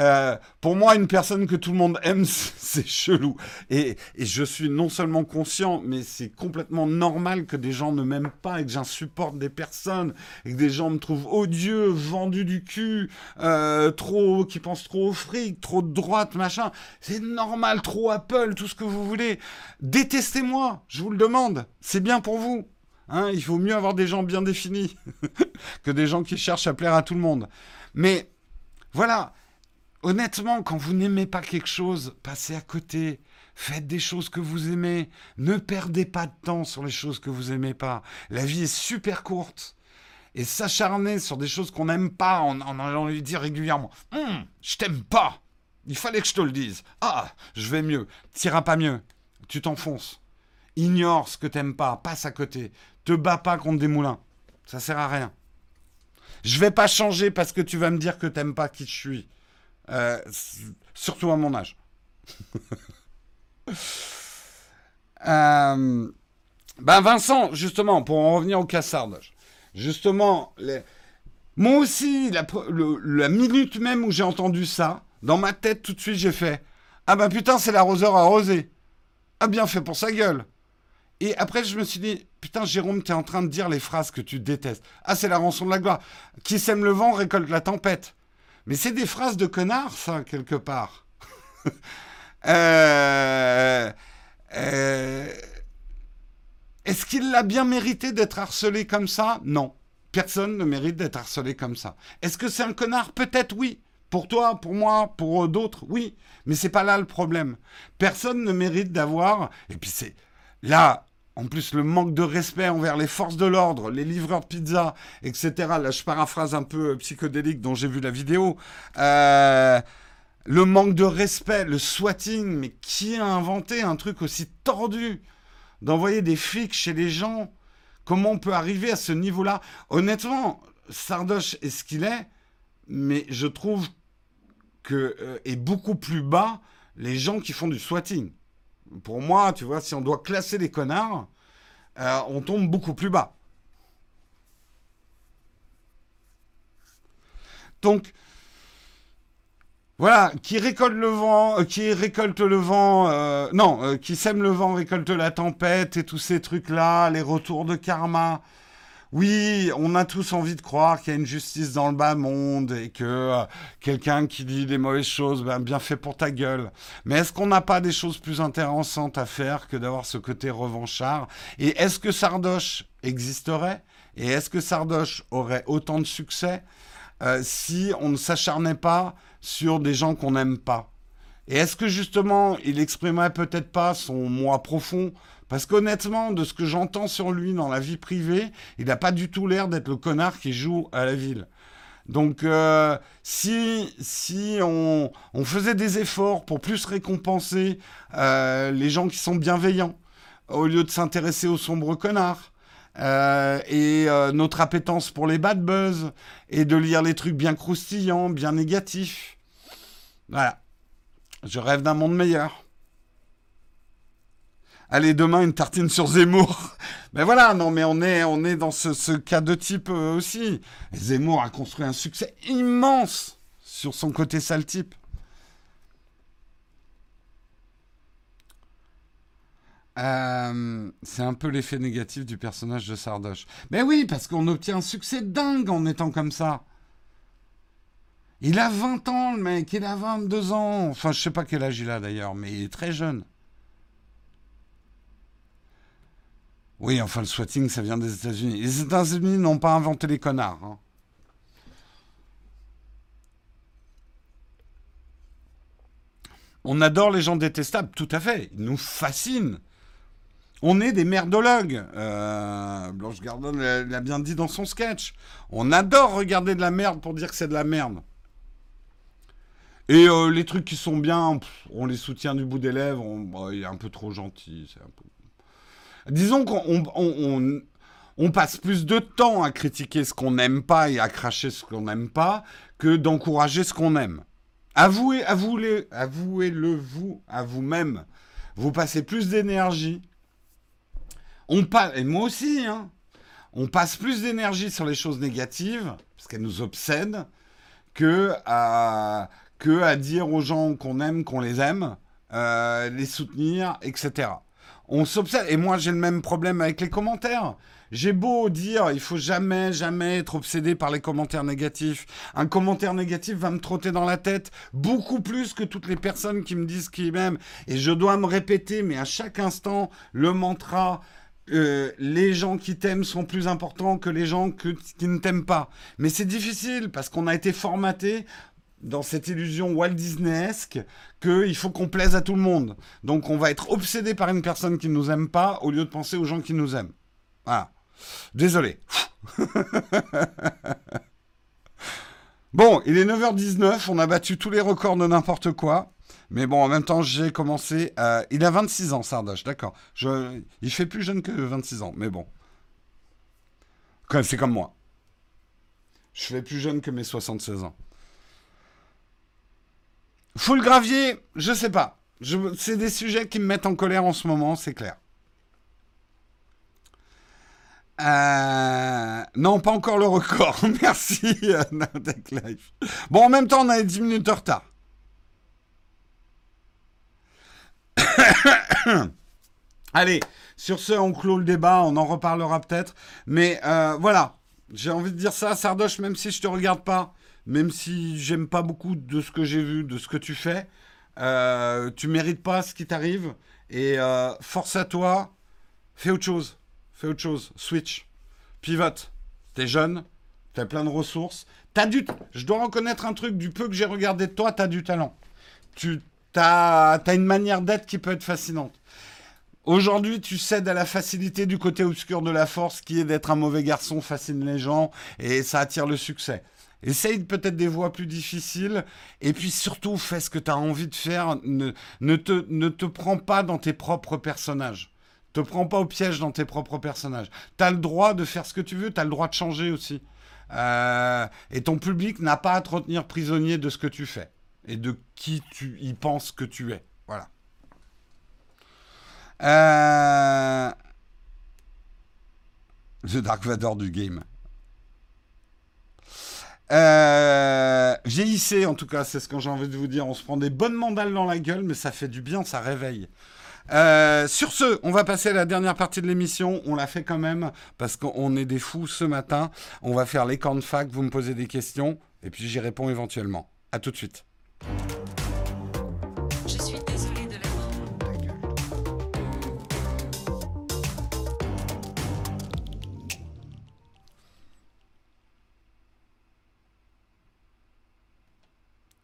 Euh, pour moi, une personne que tout le monde aime, c'est chelou. Et, je suis non seulement conscient, mais c'est complètement normal que des gens ne m'aiment pas et que j'insupporte des personnes et que des gens me trouvent odieux, vendu du cul, euh, trop, qui pensent trop au fric, trop de droite, machin. C'est normal, trop Apple, tout ce que vous voulez. Détestez-moi, je vous le demande. C'est bien pour vous. Hein, il vaut mieux avoir des gens bien définis que des gens qui cherchent à plaire à tout le monde. Mais voilà, honnêtement, quand vous n'aimez pas quelque chose, passez à côté. Faites des choses que vous aimez. Ne perdez pas de temps sur les choses que vous aimez pas. La vie est super courte. Et s'acharner sur des choses qu'on n'aime pas en, allant lui dire régulièrement hum, Je t'aime pas Il fallait que je te le dise. Ah, je vais mieux. T'iras pas mieux. Tu t'enfonces. Ignore ce que t'aimes pas. Passe à côté. Te bats pas contre des moulins. Ça sert à rien. Je vais pas changer parce que tu vas me dire que t'aimes pas qui je suis. Euh, surtout à mon âge. euh, ben Vincent, justement, pour en revenir au cassardage, justement, les... moi aussi, la, la minute même où j'ai entendu ça, dans ma tête, tout de suite, j'ai fait Ah ben putain, c'est l'arroseur arrosé. Ah bien fait pour sa gueule. Et après, je me suis dit, putain, Jérôme, t'es en train de dire les phrases que tu détestes. Ah, c'est la rançon de la gloire. Qui sème le vent récolte la tempête. Mais c'est des phrases de connard, ça, quelque part. Euh, euh, est-ce qu'il l'a bien mérité d'être harcelé comme ça? Non. Personne ne mérite d'être harcelé comme ça. Est-ce que c'est un connard? Peut-être oui. Pour toi, pour moi, pour d'autres, oui. Mais c'est pas là le problème. Personne ne mérite d'avoir. Et puis c'est là, en plus, le manque de respect envers les forces de l'ordre, les livreurs de pizza, etc. Là, je paraphrase un peu euh, psychodélique dont j'ai vu la vidéo. Euh, le manque de respect, le swatting, mais qui a inventé un truc aussi tordu D'envoyer des flics chez les gens? Comment on peut arriver à ce niveau-là? Honnêtement, Sardoche est ce qu'il est, mais je trouve que euh, est beaucoup plus bas les gens qui font du swatting pour moi, tu vois, si on doit classer les connards, euh, on tombe beaucoup plus bas. Donc, voilà, qui récolte le vent, euh, qui récolte le vent, euh, non, qui sème le vent, récolte la tempête et tous ces trucs-là, les retours de karma. Oui, on a tous envie de croire qu'il y a une justice dans le bas monde et que euh, quelqu'un qui dit des mauvaises choses, ben, bien fait pour ta gueule. Mais est-ce qu'on n'a pas des choses plus intéressantes à faire que d'avoir ce côté revanchard? Et est-ce que Sardoche existerait? Et est-ce que Sardoche aurait autant de succès euh, si on ne s'acharnait pas sur des gens qu'on n'aime pas? Et est-ce que justement, il exprimerait peut-être pas son moi profond parce qu'honnêtement, de ce que j'entends sur lui dans la vie privée, il n'a pas du tout l'air d'être le connard qui joue à la ville. Donc, euh, si, si on, faisait des efforts pour plus récompenser euh, les gens qui sont bienveillants, au lieu de s'intéresser aux sombres connards, euh, et notre appétence pour les bad buzz, et de lire les trucs bien croustillants, bien négatifs. Voilà. Je rêve d'un monde meilleur. Allez, demain, une tartine sur Zemmour. Mais voilà, non, mais on est, on est dans ce, cas de type euh, aussi. Zemmour a construit un succès immense sur son côté sale type. Euh, c'est un peu l'effet négatif du personnage de Sardoche. Mais oui, parce qu'on obtient un succès dingue en étant comme ça. Il a 20 ans, le mec, il a 22 ans. Enfin, je sais pas quel âge il a d'ailleurs, mais il est très jeune. Oui, enfin, le swatting, ça vient des États-Unis. Les États-Unis n'ont pas inventé les connards. Hein. On adore les gens détestables, tout à fait. Ils nous fascinent. On est des merdologues. Euh, Blanche Gardon l'a bien dit dans son sketch. On adore regarder de la merde pour dire que c'est de la merde. Et euh, les trucs qui sont bien, on les soutient du bout des lèvres. On, il est un peu trop gentil. C'est un peu Disons qu'on on, passe plus de temps à critiquer ce qu'on n'aime pas et à cracher ce qu'on n'aime pas que d'encourager ce qu'on aime. Avouez, avouez, avouez-le vous à vous-même. Vous passez plus d'énergie. On et moi aussi, hein. On passe plus d'énergie sur les choses négatives, parce qu'elles nous obsèdent, que à, que à dire aux gens qu'on aime, qu'on les aime, euh, les soutenir, etc. On s'observe. Et moi, j'ai le même problème avec les commentaires. J'ai beau dire, il faut jamais, jamais être obsédé par les commentaires négatifs. Un commentaire négatif va me trotter dans la tête beaucoup plus que toutes les personnes qui me disent qu'ils m'aiment. Et je dois me répéter, mais à chaque instant, le mantra. Euh, les gens qui t'aiment sont plus importants que les gens qui ne t'aiment pas. Mais c'est difficile parce qu'on a été formaté dans cette illusion Walt Disneyesque qu'il faut qu'on plaise à tout le monde. Donc on va être obsédé par une personne qui ne nous aime pas au lieu de penser aux gens qui nous aiment. Voilà. Désolé. bon, il est 9h19, on a battu tous les records de n'importe quoi. Mais bon, en même temps, j'ai commencé à... Il a 26 ans, Sardache, d'accord. Il fait plus jeune que 26 ans, mais bon. C'est comme moi. Je fais plus jeune que mes 76 ans. Full gravier, je sais pas. C'est des sujets qui me mettent en colère en ce moment, c'est clair. Euh, non, pas encore le record. Merci, euh, Life. Bon, en même temps, on a 10 minutes de retard. Allez, sur ce, on clôt le débat, on en reparlera peut-être. Mais euh, voilà, j'ai envie de dire ça, Sardoche, même si je te regarde pas, même si j'aime pas beaucoup de ce que j'ai vu, de ce que tu fais, euh, tu mérites pas ce qui t'arrive. Et force à toi, fais autre chose. Fais autre chose. Switch. Pivote. T'es jeune. T'as plein de ressources. T'as du. Je dois reconnaître un truc. Du peu que j'ai regardé de toi, t'as du talent. Tu t'as as une manière d'être qui peut être fascinante. Aujourd'hui, tu cèdes à la facilité du côté obscur de la force, qui est d'être un mauvais garçon, fascine les gens, et ça attire le succès. Essaye peut-être des voies plus difficiles, et puis surtout, fais ce que tu as envie de faire. Ne, te, prends pas dans tes propres personnages. Te prends pas au piège dans tes propres personnages. Tu as le droit de faire ce que tu veux, tu as le droit de changer aussi. Euh, et ton public n'a pas à te retenir prisonnier de ce que tu fais et de qui tu y penses que tu es. Voilà. Euh... The Dark Vador du game. Euh, GIC, en tout cas, c'est ce que j'ai envie de vous dire. On se prend des bonnes mandales dans la gueule, mais ça fait du bien, ça réveille. Euh, sur ce, on va passer à la dernière partie de l'émission. On l'a fait quand même parce qu'on est des fous ce matin. On va faire les camps de fac. Vous me posez des questions et puis j'y réponds éventuellement. À tout de suite.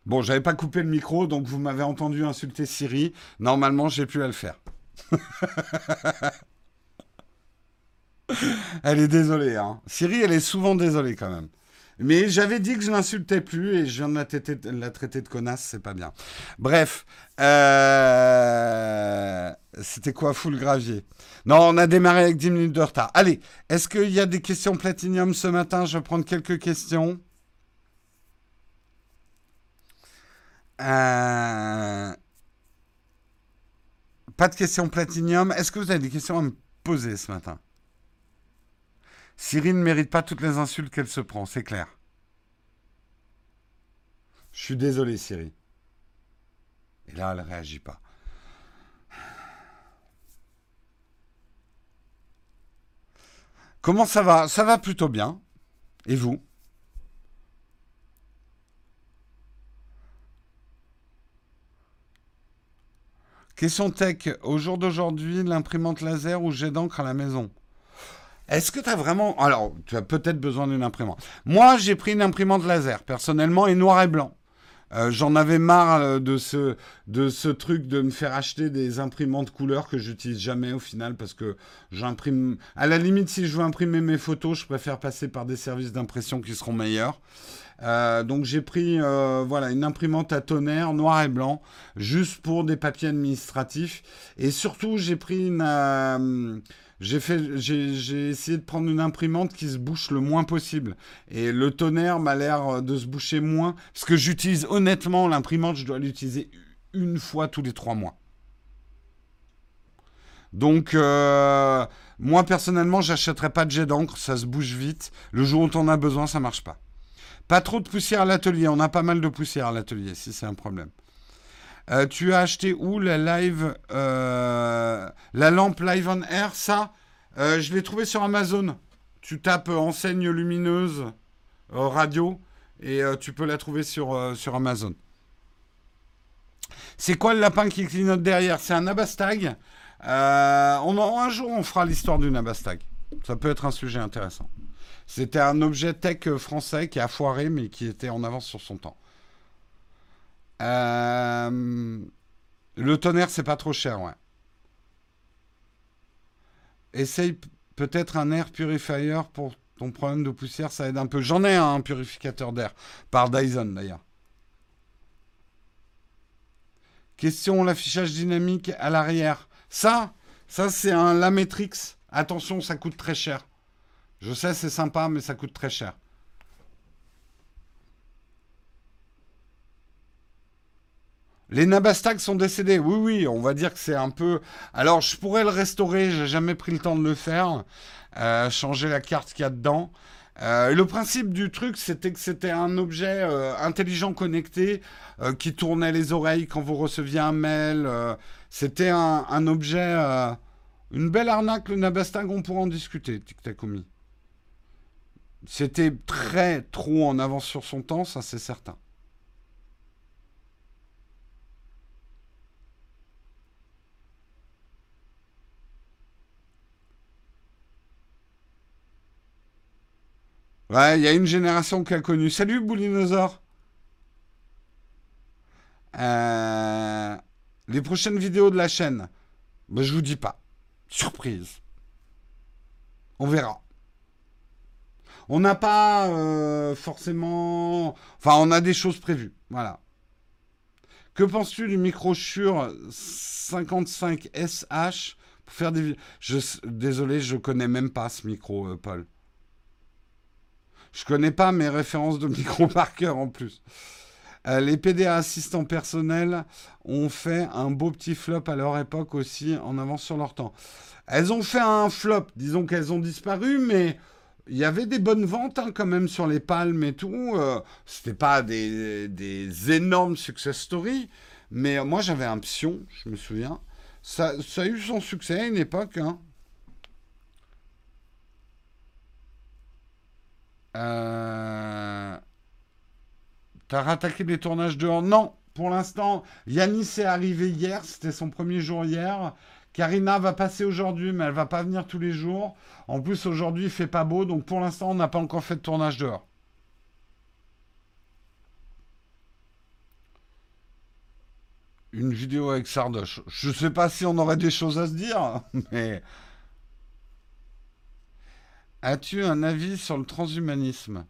Bon, j'avais pas coupé le micro, donc vous m'avez entendu insulter Siri. Normalement, j'ai pu à le faire. elle est désolée. Hein. Siri, elle est souvent désolée quand même. Mais j'avais dit que je l'insultais plus et je viens de la, traiter, de connasse, c'est pas bien. Bref, euh, c'était quoi full gravier? Non, on a démarré avec 10 minutes de retard. Allez, est-ce qu'il y a des questions platinium ce matin? Je vais prendre quelques questions. Euh, pas de questions platinium. Est-ce que vous avez des questions à me poser ce matin? Cyril ne mérite pas toutes les insultes qu'elle se prend, c'est clair. Je suis désolé, Cyril. Et là, elle ne réagit pas. Comment ça va? Ça va plutôt bien. Et vous? Question tech. Au jour d'aujourd'hui, l'imprimante laser ou jet d'encre à la maison? Est-ce que tu as vraiment... Alors, tu as peut-être besoin d'une imprimante. Moi, j'ai pris une imprimante laser, personnellement, et noir et blanc. Euh, j'en avais marre euh, de ce, de ce truc de me faire acheter des imprimantes couleurs que j'utilise jamais au final parce que j'imprime. À la limite, si je veux imprimer mes photos, je préfère passer par des services d'impression qui seront meilleurs. Euh, donc j'ai pris euh, voilà une imprimante à tonnerre noir et blanc juste pour des papiers administratifs. Et surtout j'ai pris euh, j'ai essayé de prendre une imprimante qui se bouche le moins possible. Et le tonnerre m'a l'air de se boucher moins parce que j'utilise honnêtement l'imprimante je dois l'utiliser une fois tous les trois mois. Donc moi personnellement j'achèterai pas de jet d'encre ça se bouge vite. Le jour où on en a besoin ça marche pas Pas trop de poussière à l'atelier. On a pas mal de poussière à l'atelier, si c'est un problème. Euh, tu as acheté où la live, euh, la lampe Live on Air? Ça, euh, je l'ai trouvé sur Amazon. Tu tapes enseigne lumineuse radio et tu peux la trouver sur, Amazon. C'est quoi le lapin qui clignote derrière? C'est un Nabastag. on un jour, on fera l'histoire du Nabastag. Ça peut être un sujet intéressant. C'était un objet tech français qui a foiré, mais qui était en avance sur son temps. Euh, le tonnerre, c'est pas trop cher, ouais. Essaye peut-être un air purifier pour ton problème de poussière, ça aide un peu. J'en ai un, purificateur d'air, par Dyson d'ailleurs. Question l'affichage dynamique à l'arrière. Ça, ça c'est un Lametrix. Attention, ça coûte très cher. Je sais, c'est sympa, mais ça coûte très cher. Les Nabastag sont décédés. Oui, oui, on va dire que c'est un peu. Alors, je pourrais le restaurer. J'ai jamais pris le temps de le faire. Euh, changer la carte qu'il y a dedans. Euh, le principe du truc, c'était que c'était un objet euh, intelligent connecté qui tournait les oreilles quand vous receviez un mail. c'était un, objet, une belle arnaque. Le Nabastag, on pourra en discuter, Tic C'était très trop en avance sur son temps, ça c'est certain. Ouais, il y a une génération qui a connu. Salut, Boulinosaure. Euh, les prochaines vidéos de la chaîne, ben, je vous dis pas. Surprise. On verra. On n'a pas euh, forcément... Enfin, on a des choses prévues. Voilà. Que penses-tu du micro Shure 55 SH pour faire des... Je... Désolé, je connais même pas ce micro, euh, Paul. Je connais pas mes références de micro par cœur en plus. Euh, les PDA assistants personnels ont fait un beau petit flop à leur époque aussi, en avance sur leur temps. Elles ont fait un flop, disons qu'elles ont disparu, mais il y avait des bonnes ventes hein, quand même sur les palmes et tout. Euh, C'était pas des, énormes success stories, mais moi j'avais un pion, je me souviens. Ça, ça, a eu son succès à une époque. Hein. Euh... T'as rattaqué les tournages dehors Non, pour l'instant, Yanis est arrivé hier, c'était son premier jour hier. Karina va passer aujourd'hui, mais elle va pas venir tous les jours. En plus, aujourd'hui, il fait pas beau, donc pour l'instant, on n'a pas encore fait de tournage dehors. Une vidéo avec Sardoche. Je sais pas si on aurait des choses à se dire, mais As-tu un avis sur le transhumanisme?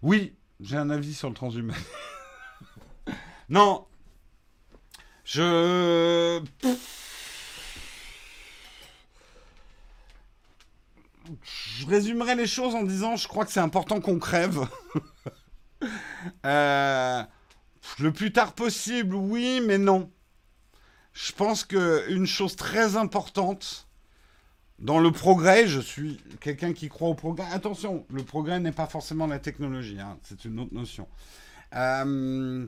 Oui, j'ai un avis sur le transhumanisme. non. Je... Résumerai les choses en disant je crois que c'est important qu'on crève. Euh, le plus tard possible, oui, mais non je pense qu'une chose très importante dans le progrès, je suis quelqu'un qui croit au progrès. Attention, le progrès n'est pas forcément la technologie, hein, c'est une autre notion. Euh,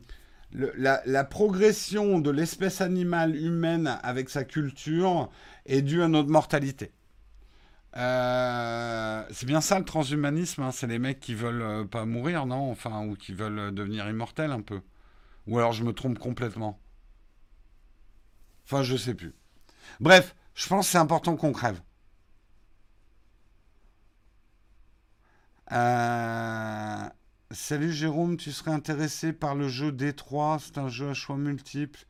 la, progression de l'espèce animale humaine avec sa culture est due à notre mortalité. Euh, c'est bien ça le transhumanisme, hein, c'est les mecs qui veulent euh, pas mourir, non Enfin, ou qui veulent devenir immortels un peu. Ou alors je me trompe complètement. Enfin, je sais plus. Bref, je pense que c'est important qu'on crève. Euh, salut Jérôme, tu serais intéressé par le jeu D3 C'est un jeu à choix multiples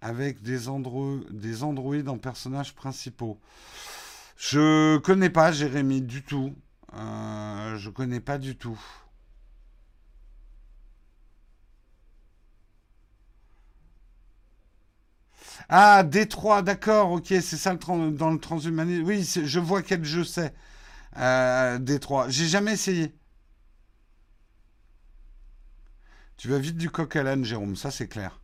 avec des, andro des androïdes en personnages principaux. Je connais pas Jérémy du tout. Euh, je connais pas du tout. Ah, Détroit, d'accord, ok, c'est ça le dans le transhumanisme. Oui, je vois quel jeu c'est. Euh, Détroit. J'ai jamais essayé. Tu vas vite du coq à l'âne, Jérôme, ça c'est clair.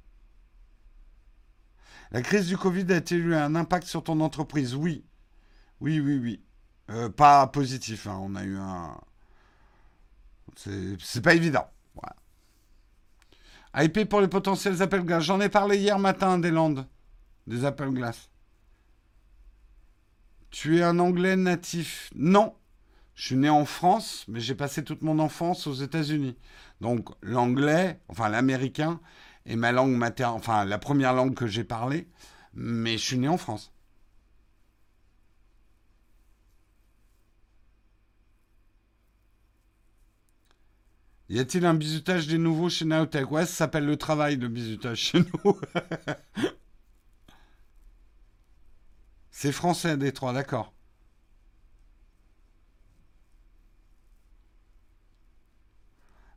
La crise du Covid a-t-elle eu un impact sur ton entreprise? Oui. Oui, oui, oui. Euh, pas positif, hein. on a eu un. C'est pas évident. IP pour les potentiels appels glaces. J'en ai parlé hier matin des Landes, des appels glaces. Tu es un anglais natif? Non. Je suis né en France, mais j'ai passé toute mon enfance aux États-Unis. Donc l'anglais, enfin l'américain, est ma langue maternelle, enfin la première langue que j'ai parlé, mais je suis né en France. Y a-t-il un bizutage des nouveaux chez Naotech? Ouais, ça s'appelle le travail, le bizutage chez nous. C'est français, Détroit, d'accord.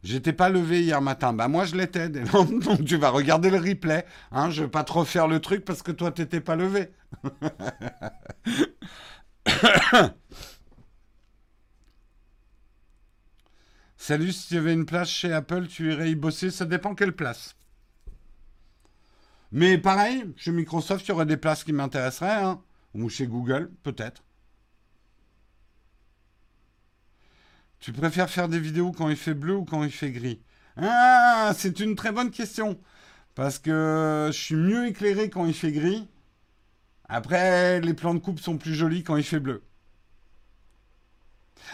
J'étais pas levé hier matin. Bah moi je l'étais. Donc tu vas regarder le replay. Hein, je vais pas trop faire le truc parce que toi t'étais pas levé. Salut, si tu avais une place chez Apple, tu irais y bosser. Ça dépend quelle place. Mais pareil, chez Microsoft, il y aurait des places qui m'intéresseraient. Hein. Ou chez Google, peut-être. Tu préfères faire des vidéos quand il fait bleu ou quand il fait gris? Ah, c'est une très bonne question. Parce que je suis mieux éclairé quand il fait gris. Après, les plans de coupe sont plus jolis quand il fait bleu.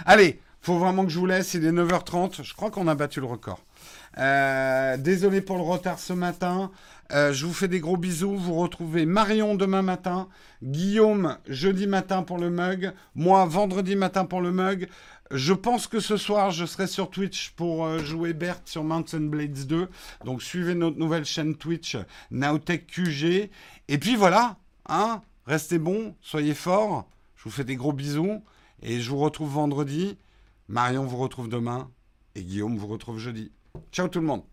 Allez, faut vraiment que je vous laisse. Il est 9h30. Je crois qu'on a battu le record. Euh, désolé pour le retard ce matin. Euh, je vous fais des gros bisous. Vous retrouvez Marion demain matin, Guillaume jeudi matin pour le mug, moi vendredi matin pour le mug. Je pense que ce soir, je serai sur Twitch pour euh, jouer Bert sur Mountain Blades 2. Donc suivez notre nouvelle chaîne Twitch, Nowtech QG. Et puis voilà, hein, restez bons, soyez forts. Je vous fais des gros bisous. Et je vous retrouve vendredi. Marion vous retrouve demain. Et Guillaume vous retrouve jeudi. Ciao tout le monde